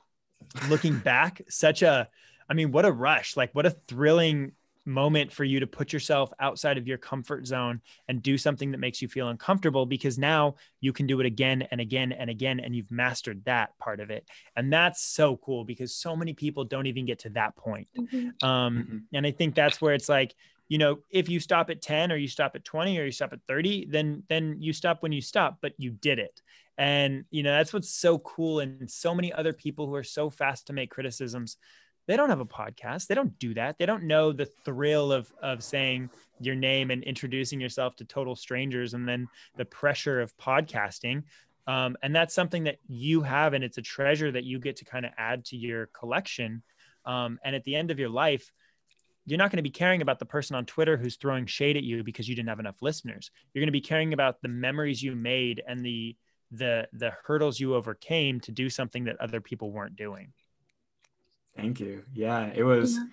looking back, such a, I mean, what a rush! Like, what a thrilling moment for you to put yourself outside of your comfort zone and do something that makes you feel uncomfortable because now you can do it again and again and again and you've mastered that part of it and that's so cool because so many people don't even get to that point mm-hmm. Um, mm-hmm. and i think that's where it's like you know if you stop at 10 or you stop at 20 or you stop at 30 then then you stop when you stop but you did it and, you know, that's what's so cool. And so many other people who are so fast to make criticisms, they don't have a podcast. They don't do that. They don't know the thrill of, of saying your name and introducing yourself to total strangers and then the pressure of podcasting. Um, and that's something that you have, and it's a treasure that you get to kind of add to your collection. Um, and at the end of your life, you're not going to be caring about the person on Twitter who's throwing shade at you because you didn't have enough listeners. You're going to be caring about the memories you made and the the the hurdles you overcame to do something that other people weren't doing. Thank you. Yeah, it was yeah.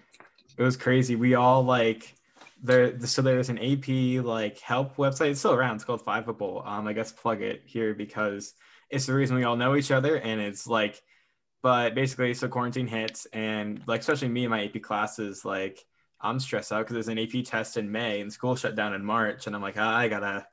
it was crazy. We all like there so there's an AP like help website. It's still around. It's called Fiveable. Um, I guess plug it here because it's the reason we all know each other, and it's like, but basically, so quarantine hits, and like especially me and my AP classes, like I'm stressed out because there's an AP test in May and school shut down in March, and I'm like, ah, I gotta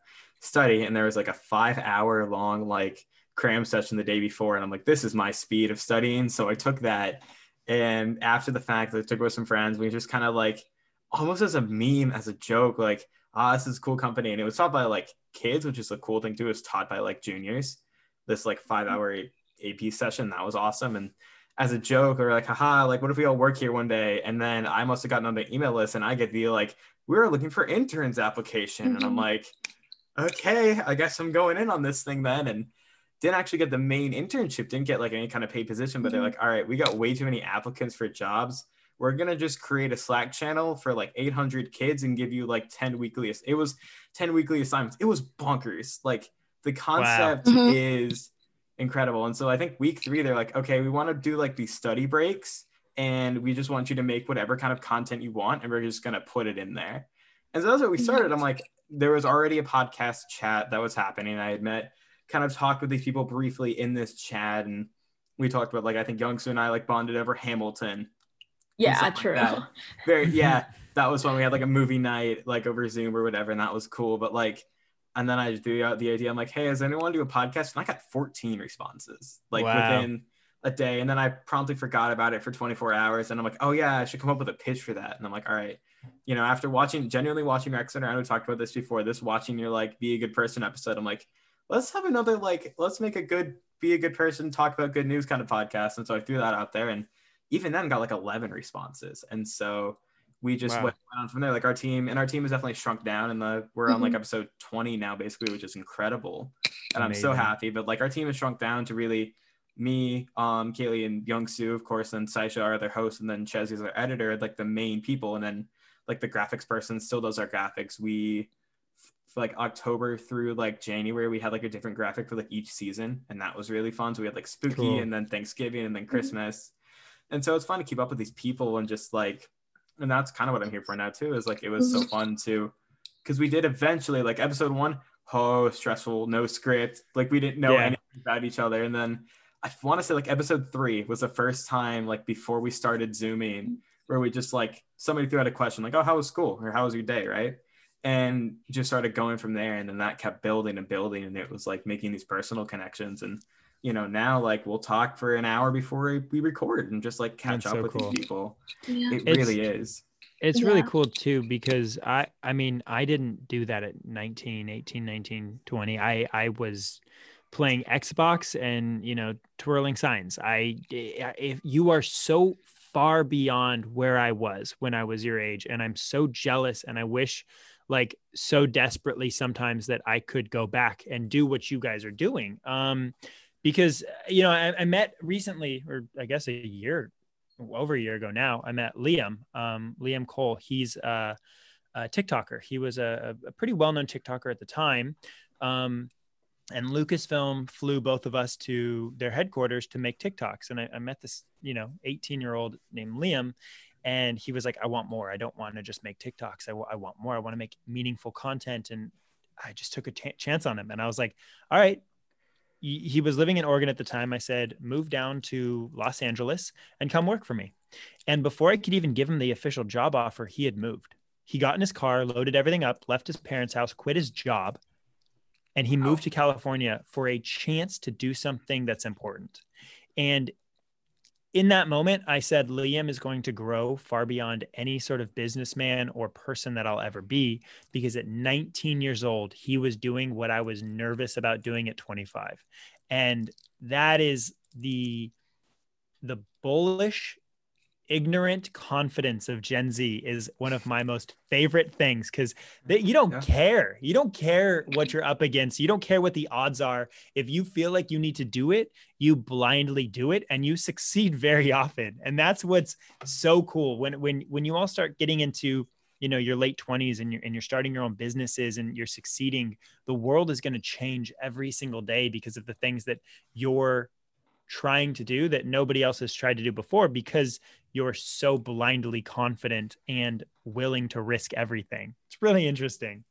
study, and there was like a five hour long like cram session the day before, and I'm like, this is my speed of studying, so I took that and after the fact, I took with some friends. We just kind of like almost as a meme, as a joke, like, ah, this is cool company. And it was taught by like kids, which is a cool thing too. It was taught by like juniors. This like five hour AP session. That was awesome. And as a joke, or like, haha, like, what if we all work here one day? And then I must have gotten on the email list and I get the like, we are looking for interns application. Mm-hmm. And I'm mm-hmm. like, okay, I guess I'm going in on this thing then. And didn't actually get the main internship, didn't get like any kind of paid position, but mm-hmm. they're like, all right, we got way too many applicants for jobs. We're gonna just create a Slack channel for like 800 kids and give you like 10 weekly. It was 10 weekly assignments. It was bonkers. Like the concept wow. mm-hmm. is incredible. And so I think week three, they're like, okay, we want to do like these study breaks, and we just want you to make whatever kind of content you want, and we're just gonna put it in there. And so that's what we started. I'm like, there was already a podcast chat that was happening. I had met kind of talked with these people briefly in this chat and we talked about like I think Youngsu and I like bonded over Hamilton. Yeah, true. Like Very yeah, that was when we had like a movie night like over Zoom or whatever, and that was cool. But like, and then I threw out the idea. I'm like, hey, does anyone do a podcast? And I got 14 responses like wow. within a day, and then I promptly forgot about it for 24 hours, and I'm like, oh yeah, I should come up with a pitch for that. And I'm like, all right, you know, after watching genuinely watching Rec Center, I know we talked about this before. This watching your like be a good person episode, I'm like let's have another like let's make a good be a good person talk about good news kind of podcast and so i threw that out there and even then got like 11 responses and so we just wow. went on from there like our team and our team has definitely shrunk down and the we're on like mm-hmm. episode 20 now basically which is incredible and Amazing. i'm so happy but like our team has shrunk down to really me um kaylee and Youngsu of course and saisha are their hosts, and then chezzy is our editor like the main people and then like the graphics person still does our graphics we like October through like January, we had like a different graphic for like each season, and that was really fun. So we had like spooky cool. and then Thanksgiving and then mm-hmm. Christmas, and so it's fun to keep up with these people and just like, and that's kind of what I'm here for now too. Is like it was so mm-hmm. fun to, because we did eventually like episode one, oh stressful, no script, like we didn't know yeah. anything about each other, and then I want to say like episode three was the first time like before we started zooming where we just like somebody threw out a question like, oh, how was school or how was your day, right? and just started going from there and then that kept building and building and it was like making these personal connections and you know now like we'll talk for an hour before we record and just like catch That's up so with cool. these people yeah. it it's, really is it's yeah. really cool too because i i mean i didn't do that at 19 18 19 20 i i was playing xbox and you know twirling signs i if you are so far beyond where i was when i was your age and i'm so jealous and i wish like so desperately sometimes that I could go back and do what you guys are doing. Um, because you know, I, I met recently, or I guess a year, over a year ago now, I met Liam, um, Liam Cole. He's a, a TikToker. He was a, a pretty well-known TikToker at the time. Um, and Lucasfilm flew both of us to their headquarters to make TikToks. And I, I met this, you know, 18 year old named Liam, and he was like i want more. I don't want to just make tiktoks. I, w- I want more. I want to make meaningful content. And i just took a chance on him and i was like all right. He was living in oregon at the time. I said move down to los angeles and come work for me. And before i could even give him the official job offer he had moved. He got in his car loaded everything up left his parents house quit his job and he moved to california for a chance to do something that's important and in that moment, I said Liam is going to grow far beyond any sort of businessman or person that I'll ever be because at 19 years old, he was doing what I was nervous about doing at 25. And that is the the bullish ignorant confidence of Gen Z is one of my most favorite things because mm-hmm. you don't yeah. care. You don't care what you're up against. You don't care what the odds are. If you feel like you need to do it, you blindly do it and you succeed very often. And that's what's so cool when when when you all start getting into you know your late 20s and you're and you're starting your own businesses and you're succeeding the world is going to change every single day because of the things that you're trying to do that nobody else has tried to do before because you're so blindly confident and willing to risk everything it's really interesting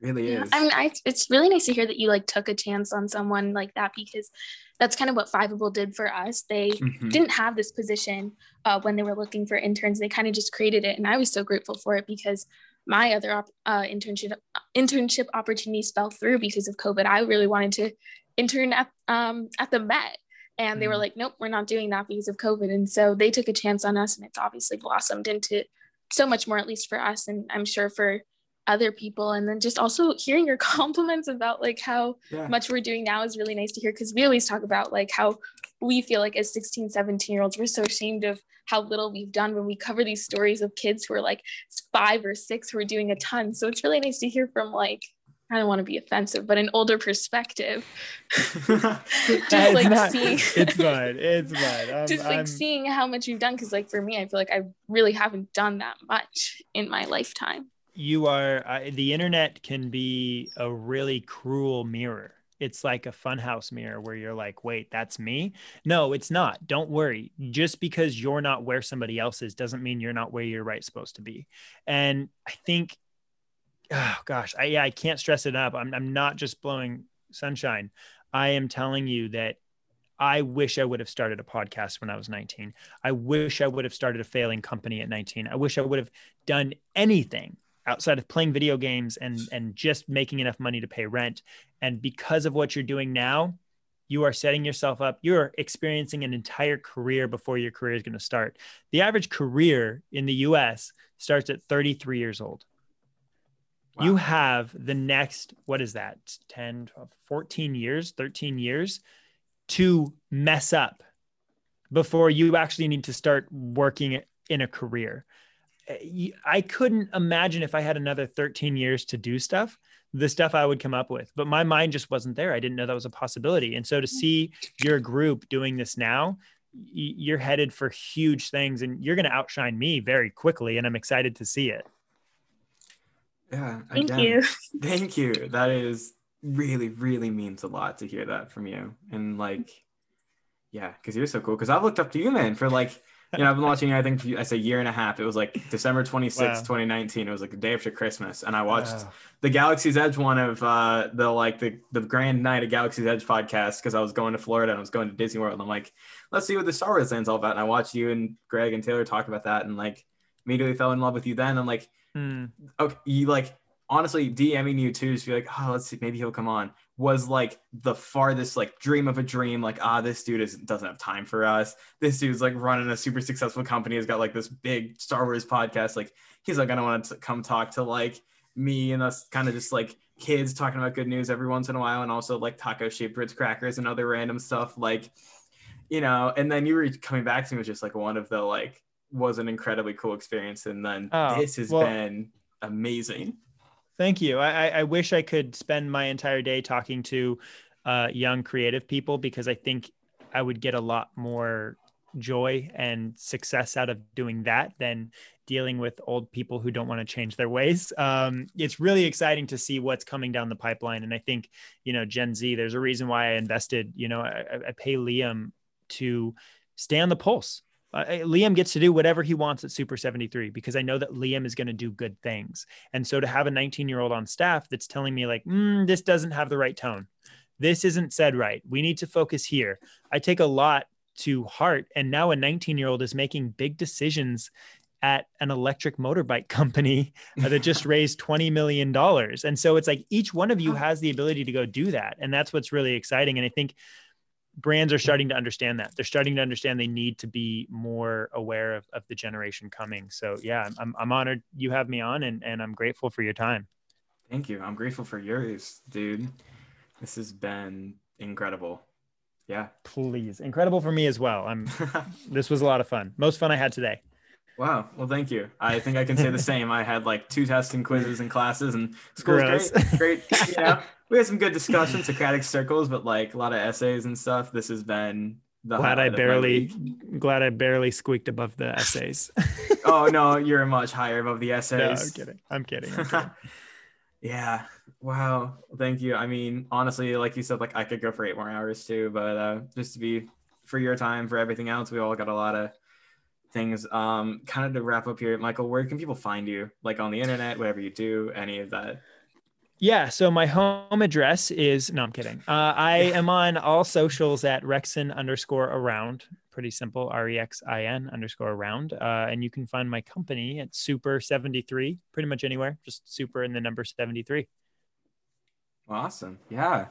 really Yeah, is. I mean, I, it's really nice to hear that you like took a chance on someone like that because that's kind of what Fiveable did for us. They Mhm. didn't have this position uh, when they were looking for interns. They kind of just created it, and I was so grateful for it because my other op- uh, internship internship opportunities fell through because of COVID. I really wanted to intern at um, at the Met, and they were Mhm. like, "Nope, we're not doing that because of COVID." And so they took a chance on us, and it's obviously blossomed into so much more, at least for us, and I'm sure for other people and then just also hearing your compliments about like how Yeah. much we're doing now is really nice to hear because we always talk about like how we feel like as 16 17 year olds we're so ashamed of how little we've done when we cover these stories of kids who are like five or six who are doing a ton so it's really nice to hear from like i don't want to be offensive but an older perspective just It's like not- seeing it's fine it's fine. I'm- just like I'm- seeing how much you've done because like for me i feel like i really haven't done that much in my lifetime. You are I the internet can be a really cruel mirror. It's like a funhouse mirror where you're like wait that's me? No it's not. Don't worry. Just because you're not where somebody else is doesn't mean you're not where you're right supposed to be. And i think oh gosh i yeah i can't stress it up i'm, I'm not just blowing sunshine i am telling you that I wish I would have started a podcast when I was 19. I wish I would have started a failing company at 19. I wish I would have done anything outside of playing video games and and just making enough money to pay rent. And because of what you're doing now, you are setting yourself up. You're experiencing an entire career before your career is going to start. The average career in the US starts at 33 years old. You have the next, what is that, 10, 12, 14 years, 13 years to mess up before you actually need to start working in a career. Eh, I couldn't imagine if I had another 13 years to do stuff, the stuff I would come up with, but my mind just wasn't there. I didn't know that was a possibility. And so to hmm. see your group doing this now, you're headed for huge things and you're going to outshine me very quickly. And I'm excited to see it. Yeah. thank again, you Thank you. That is really, really means a lot to hear that from you. And like, yeah, because you're so cool. Because I've looked up to you, man, for like, you know, I've been watching you, I think I say a year and a half. It was like December 26th, Wow. 2019. It was like the day after Christmas. And I watched Wow. the Galaxy's Edge one of uh the like the the grand night of Galaxy's Edge podcast because I was going to Florida and I was going to Disney World. And I'm like, let's see what the Star Wars land's all about. And I watched you and Greg and Taylor talk about that and like immediately fell in love with you then. And like, Hmm. okay, you like honestly DMing you too, just be like, oh, let's see, maybe he'll come on. Was like the farthest like dream of a dream. Like, ah, this dude is doesn't have time for us. This dude's like running a super successful company. He's got like this big Star Wars podcast. Like, he's like, I don't want to come talk to like me and us kind of just like kids talking about good news every once in a while, and also like taco shaped Ritz crackers and other random stuff. Like, you know, and then you were coming back to me with just like one of the like was an incredibly cool experience, and then Oh, this has well- been amazing. Thank you. I, I wish I could spend my entire day talking to uh, young creative people because I think I would get a lot more joy and success out of doing that than dealing with old people who don't want to change their ways. Um, it's really exciting to see what's coming down the pipeline, and I think you know Gen Z. There's a reason why I invested. You know, I- I pay Liam to stay on the pulse. Uh, Liam gets to do whatever he wants at Super 73 because I know that Liam is going to do good things. And so to have a 19 year old on staff that's telling me, like, mm, this doesn't have the right tone, this isn't said right, we need to focus here. I take a lot to heart. And now a 19 year old is making big decisions at an electric motorbike company that just raised $20 million. And so it's like each one of you has the ability to go do that. And that's what's really exciting. And I think brands are starting to understand that they're starting to understand they need to be more aware of, of the generation coming so yeah I'm, I'm honored you have me on and, and i'm grateful for your time Thank you. I'm grateful for yours, dude. This has been incredible. Yeah. please incredible for me as well i'm this was a lot of fun most fun i had today wow. Well, thank you. I think I can say the same. I had like two tests and quizzes and classes, and school's Gross. great. Great. You know, we had some good discussions, Socratic circles, but like a lot of essays and stuff. This has been the glad I highlight of my barely glad I barely squeaked above the essays. oh no, you're much higher above the no, essays. I'm kidding. I'm kidding. I'm kidding. yeah. Wow. Thank you. I mean, honestly, like you said, like I could go for eight more hours too, but uh just to be for your time, for everything else, we all got a lot of things. Um, kind of to wrap up here, Michael, where can people find you? Like on the internet, whatever you do, any of that. Yeah. So my home address is no, I'm kidding. Uh, I am on all socials at Rexin underscore around. Pretty simple. R E X I N underscore around. Uh, and you can find my company at Super 73, pretty much anywhere. Just Super and the number 73. Awesome. Yeah.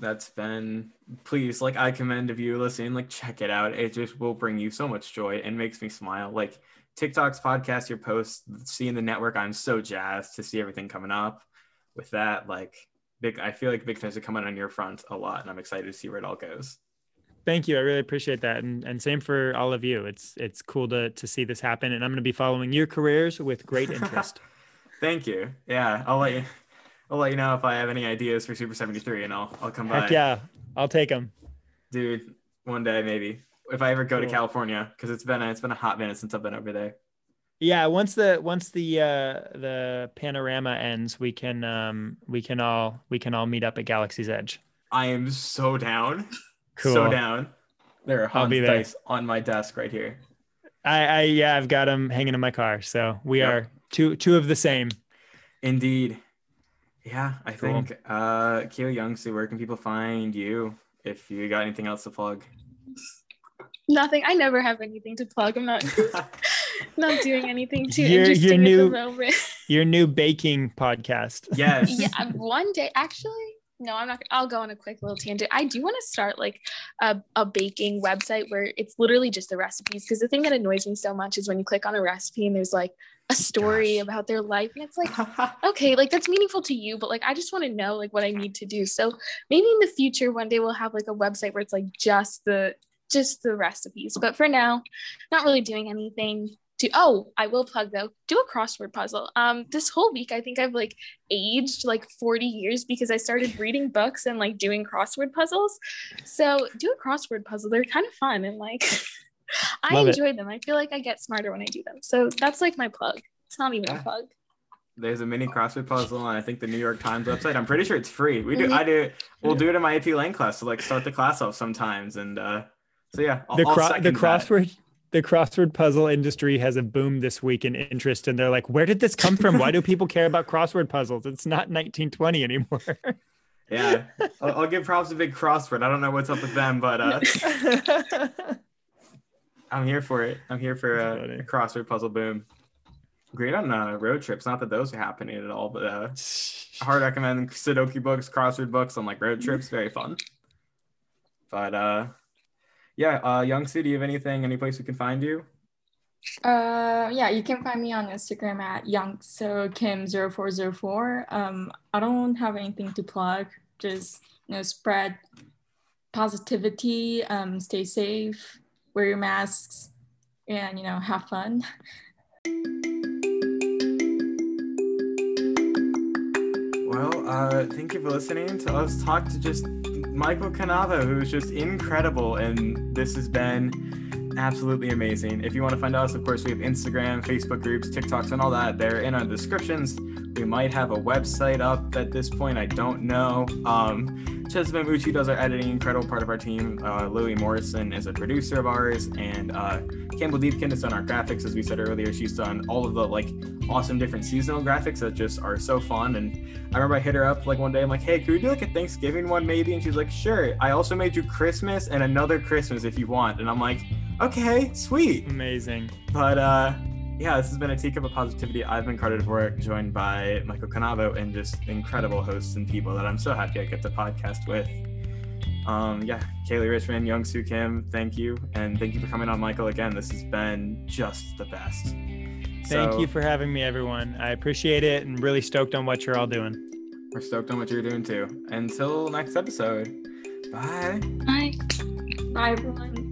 That's been please like I commend of you listening, like check it out. It just will bring you so much joy and makes me smile. Like TikTok's podcast, your posts, seeing the network, I'm so jazzed to see everything coming up with that. Like big I feel like big things are coming on your front a lot and I'm excited to see where it all goes. Thank you. I really appreciate that. And and same for all of you. It's it's cool to to see this happen. And I'm gonna be following your careers with great interest. Thank you. Yeah, I'll let you I'll let you know if I have any ideas for Super 73 and I'll I'll come by. Heck yeah. I'll take them. Dude, one day maybe. If I ever go to California, because it's been a, it's been a hot minute since I've been over there. Yeah, once the once the uh the panorama ends, we can um we can all we can all meet up at Galaxy's Edge. I am so down. Cool. So down. There are Han's dice on my desk right here. I I yeah, I've got them hanging in my car. So we Yep. are two two of the same. Indeed. Yeah, I Cool. think uh Kayla Youngsu, where can people find you if you got anything else to plug? Nothing. I never have anything to plug. I'm not not doing anything too You're- you're interesting at the moment. Your new baking podcast. yes. yeah, one day actually. No, I'm not. I'll go on a quick little tangent. I do want to start like a, a baking website where it's literally just the recipes. Because the thing that annoys me so much is when you click on a recipe and there's like a story Gosh. about their life, and it's like, okay, like that's meaningful to you, but like I just want to know like what I need to do. So maybe in the future, one day we'll have like a website where it's like just the just the recipes. But for now, not really doing anything. To oh, I will plug though. Do a crossword puzzle. Um, this whole week I think I've like aged like 40 years because I started reading books and like doing crossword puzzles. So do a crossword puzzle. They're kind of fun and like I Love it. enjoy them. I feel like I get smarter when I do them. So that's like my plug. It's not even Yeah. a plug. There's a mini crossword puzzle on I think the New York Times website. I'm pretty sure it's free. We do Mhm. I do we'll do it in my AP Lang class to like start the class off sometimes. And uh so yeah, I'll, the I'll cro- the second that. crossword the crossword puzzle industry has a boom this week in interest and they're like where did this come from why do people care about crossword puzzles it's not 1920 anymore Yeah. I'll, I'll give props to Big Crossword. I don't know what's up with them, but uh I'm here for it. I'm here for That's uh, a crossword puzzle boom. Great on uh, road trips. Not that those are happening at all, but uh, I hard recommend Sudoku books, crossword books on like road trips. Very fun. But uh, yeah, uh, Young City, do you have anything? Any place we can find you? Uh, yeah, you can find me on Instagram at youngsokim0404. Um, I don't have anything to plug. Just you know, spread positivity. Um, stay safe. Wear your masks, and you know, have fun. Well, uh, thank you for listening to us talk to just Michael Canavo, who's just incredible, and this has been absolutely amazing. If you want to find us, of course, we have Instagram, Facebook groups, TikToks, and all that. They're in our descriptions. We might have a website up at this point. I don't know. Um, Chesma Mucci does our editing, incredible part of our team. Uh, Lily Morrison is a producer of ours, and uh, Campbell Deepkin has done our graphics, as we said earlier. She's done all of the like awesome different seasonal graphics that just are so fun. And I remember I hit her up like one day. I'm like, hey, could we do like a Thanksgiving one maybe? And she's like, sure. I also made you Christmas and another Christmas if you want. And I'm like, okay, sweet. amazing But uh, yeah, this has been a teacup of positivity. I've been Carter Dvorak, joined by Michael Canavo and just incredible hosts and people that I'm so happy I get to podcast with. Um, yeah, Kaylee Richmond, Young Soo Kim, thank you. And thank you for coming on, Michael, again. This has been just the best. thank So, you for having me everyone i appreciate it and really stoked on what you're all doing We're stoked on what you're doing too. Until next episode. Bye. Bye. Bye, everyone.